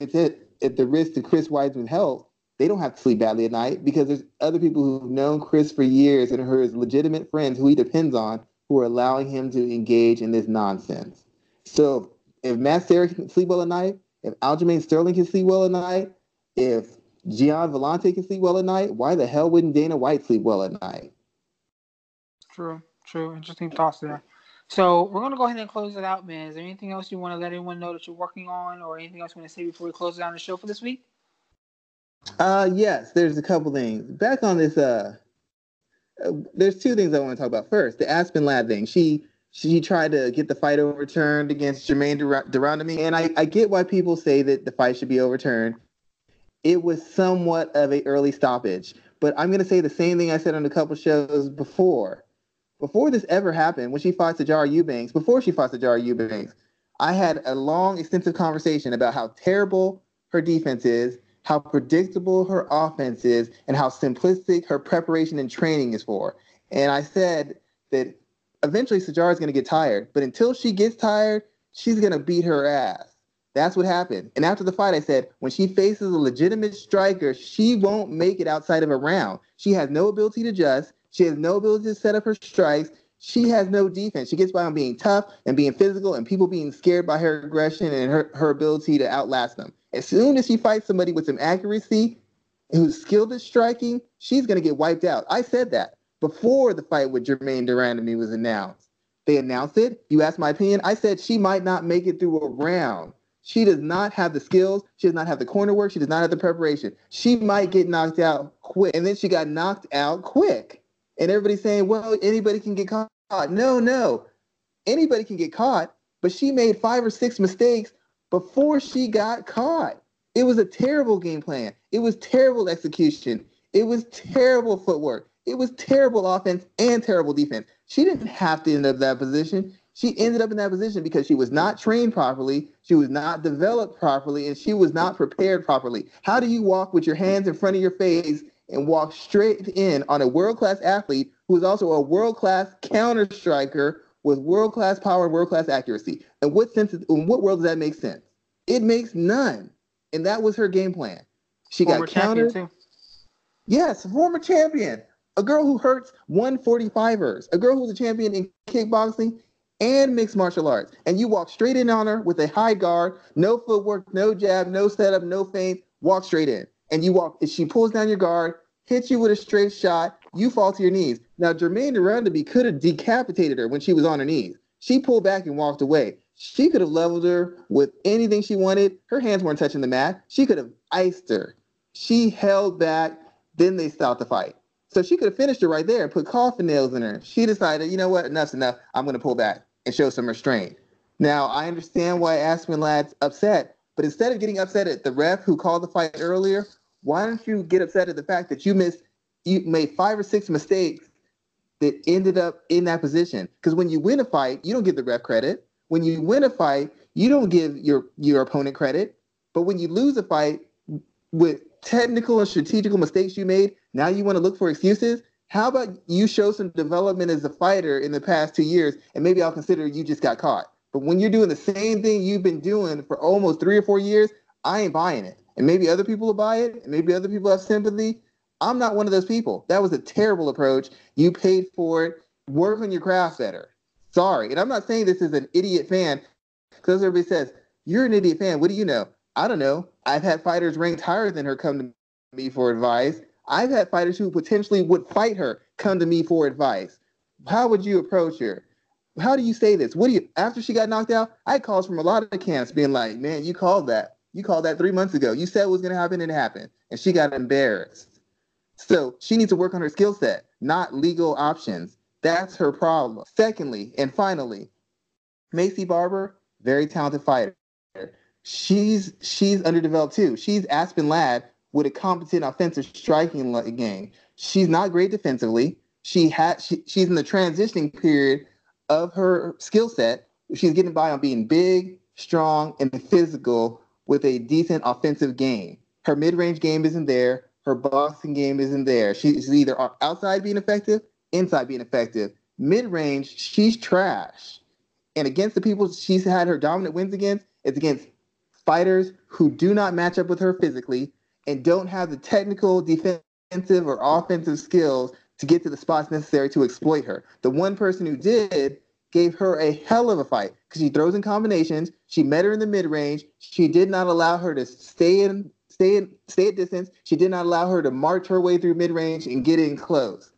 it's at the risk to Chris Weidman's health, they don't have to sleep badly at night because there's other people who've known Chris for years and are his legitimate friends who he depends on who are allowing him to engage in this nonsense. So if Matt Serra can sleep well at night, if Aljamain Sterling can sleep well at night, if Gian Villante can sleep well at night, why the hell wouldn't Dana White sleep well at night? True, true. Interesting thoughts there. So we're gonna go ahead and close it out, man. Is there anything else you want to let anyone know that you're working on, or anything else you want to say before we close down the show for this week? Uh, yes. There's a couple things. Back on this, uh, uh there's two things I want to talk about. First, the Aspen Ladd thing. She she tried to get the fight overturned against Germaine Randamie, and I, I get why people say that the fight should be overturned. It was somewhat of a early stoppage, but I'm going to say the same thing I said on a couple shows before. Before this ever happened, when she fought Sijara Eubanks, before she fought Sijara Eubanks, I had a long, extensive conversation about how terrible her defense is, how predictable her offense is, and how simplistic her preparation and training is for. And I said that eventually Sijara is going to get tired, but until she gets tired, she's going to beat her ass. That's what happened. And after the fight, I said, when she faces a legitimate striker, she won't make it outside of a round. She has no ability to adjust. She has no ability to set up her strikes. She has no defense. She gets by on being tough and being physical and people being scared by her aggression and her, her ability to outlast them. As soon as she fights somebody with some accuracy who's skilled at striking, she's going to get wiped out. I said that before the fight with Germaine de Randamie was announced. They announced it. You asked my opinion. I said she might not make it through a round. She does not have the skills. She does not have the corner work. She does not have the preparation. She might get knocked out quick. And then she got knocked out quick. And everybody's saying, well, anybody can get caught. No, no. Anybody can get caught. But she made five or six mistakes before she got caught. It was a terrible game plan. It was terrible execution. It was terrible footwork. It was terrible offense and terrible defense. She didn't have to end up that position. She ended up in that position because she was not trained properly, she was not developed properly, and she was not prepared properly. How do you walk with your hands in front of your face and walk straight in on a world class athlete who is also a world class counter striker with world class power and world class accuracy? And what sense? In what world does that make sense? It makes none. And that was her game plan. She former got countered. Yes, former champion a girl who hurts 145ers, a girl who's a champion in kickboxing and mixed martial arts. And you walk straight in on her with a high guard, no footwork, no jab, no setup, no feint, walk straight in. And you walk, she pulls down your guard, hits you with a straight shot, you fall to your knees. Now, Germaine de Randamie could have decapitated her when she was on her knees. She pulled back and walked away. She could have leveled her with anything she wanted. Her hands weren't touching the mat. She could have iced her. She held back. Then they stopped the fight. So she could have finished it right there and put coffin nails in her. She decided, you know what, enough's enough. I'm going to pull back and show some restraint. Now, I understand why Aspen Ladd's upset, but instead of getting upset at the ref who called the fight earlier, why don't you get upset at the fact that you missed, you made five or six mistakes that ended up in that position? Because when you win a fight, you don't give the ref credit. When you win a fight, you don't give your your opponent credit. But when you lose a fight with technical and strategical mistakes you made, now you want to look for excuses? How about you show some development as a fighter in the past two years, and maybe I'll consider you just got caught. But when you're doing the same thing you've been doing for almost three or four years, I ain't buying it. And maybe other people will buy it, and maybe other people have sympathy. I'm not one of those people. That was a terrible approach. You paid for it. Work on your craft better. Sorry. And I'm not saying this is an idiot fan, because everybody says, You're an idiot fan. What do you know? I don't know. I've had fighters ranked higher than her come to me for advice. I've had fighters who potentially would fight her come to me for advice. How would you approach her? how do you say this? What do you after she got knocked out? I calls from a lot of camps being like, man, you called that. You called that three months ago. You said it was gonna happen and it happened. And she got embarrassed. So she needs to work on her skill set, not legal options. That's her problem. Secondly, and finally, Maycee Barber, very talented fighter. She's she's underdeveloped too. She's Aspen Ladd with a competent offensive striking game. She's not great defensively. She had she, she's in the transitioning period of her skill set. She's getting by on being big, strong, and physical with a decent offensive game. Her mid-range game isn't there. Her boxing game isn't there. She's either outside being effective, inside being effective. Mid-range, she's trash. And against the people she's had her dominant wins against, it's against fighters who do not match up with her physically and don't have the technical, defensive, or offensive skills to get to the spots necessary to exploit her. The one person who did gave her a hell of a fight because she throws in combinations. She met her in the mid range. She did not allow her to stay in, stay in, stay at distance. She did not allow her to march her way through mid range and get in close.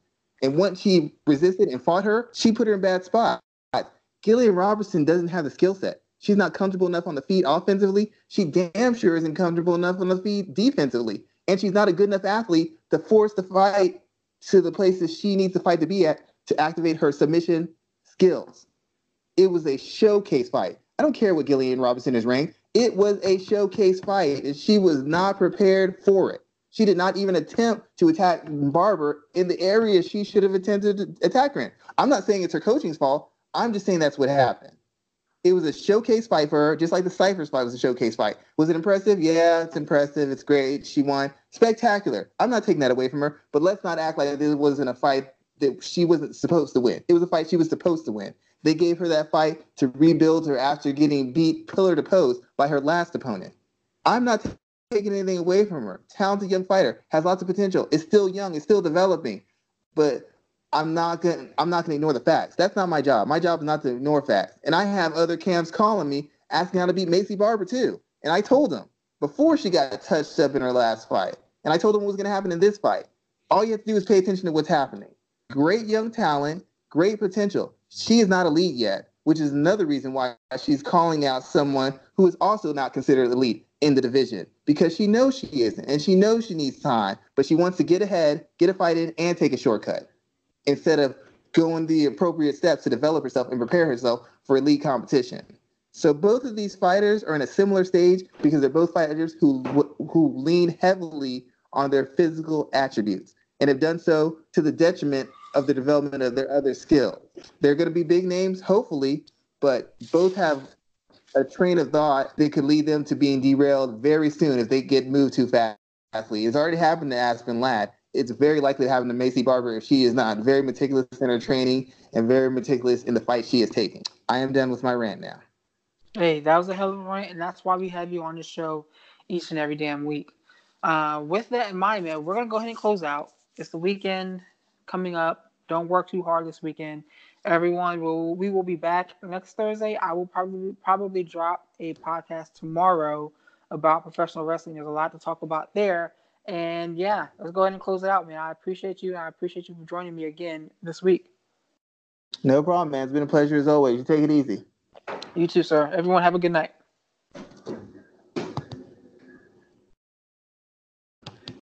And once she resisted and fought her, she put her in bad spots. Gillian Robertson doesn't have the skill set. She's not comfortable enough on the feet offensively. She damn sure isn't comfortable enough on the feet defensively. And she's not a good enough athlete to force the fight to the places she needs to fight to be at to activate her submission skills. It was a showcase fight. I don't care what Gillian Robinson is ranked. It was a showcase fight, and she was not prepared for it. She did not even attempt to attack Barber in the area she should have attempted to attack her in. I'm not saying it's her coaching's fault. I'm just saying that's what happened. It was a showcase fight for her, just like the Cifers fight was a showcase fight. Was it impressive? Yeah, it's impressive. It's great. She won. Spectacular. I'm not taking that away from her, but let's not act like this wasn't a fight that she wasn't supposed to win. It was a fight she was supposed to win. They gave her that fight to rebuild her after getting beat pillar to post by her last opponent. I'm not taking anything away from her. Talented young fighter, has lots of potential. Is still young, is still developing. But I'm not gonna I'm not gonna ignore the facts. That's not my job. My job is not to ignore facts. And I have other camps calling me asking how to beat Maycee Barber too. And I told them before she got touched up in her last fight. And I told them what was gonna happen in this fight. All you have to do is pay attention to what's happening. Great young talent, great potential. She is not elite yet, which is another reason why she's calling out someone who is also not considered elite in the division because she knows she isn't and she knows she needs time, but she wants to get ahead, get a fight in, and take a shortcut instead of going the appropriate steps to develop herself and prepare herself for elite competition. So both of these fighters are in a similar stage because they're both fighters who who lean heavily on their physical attributes and have done so to the detriment of the development of their other skills. They're going to be big names, hopefully, but both have a train of thought that could lead them to being derailed very soon if they get moved too fast. It's already happened to Aspen Ladd it's very likely to happen to Maycee Barber if she is not very meticulous in her training and very meticulous in the fight she is taking. I am done with my rant now. Hey, that was a hell of a rant, and that's why we have you on the show each and every damn week. Uh, with that in mind, man, we're gonna go ahead and close out. It's the weekend coming up. Don't work too hard this weekend. Everyone will we will be back next Thursday. I will probably probably drop a podcast tomorrow about professional wrestling. There's a lot to talk about there. And yeah, let's go ahead and close it out, man. I appreciate you. I appreciate you for joining me again this week. No problem, man. It's been a pleasure as always. You take it easy. You too, sir. Everyone have a good night.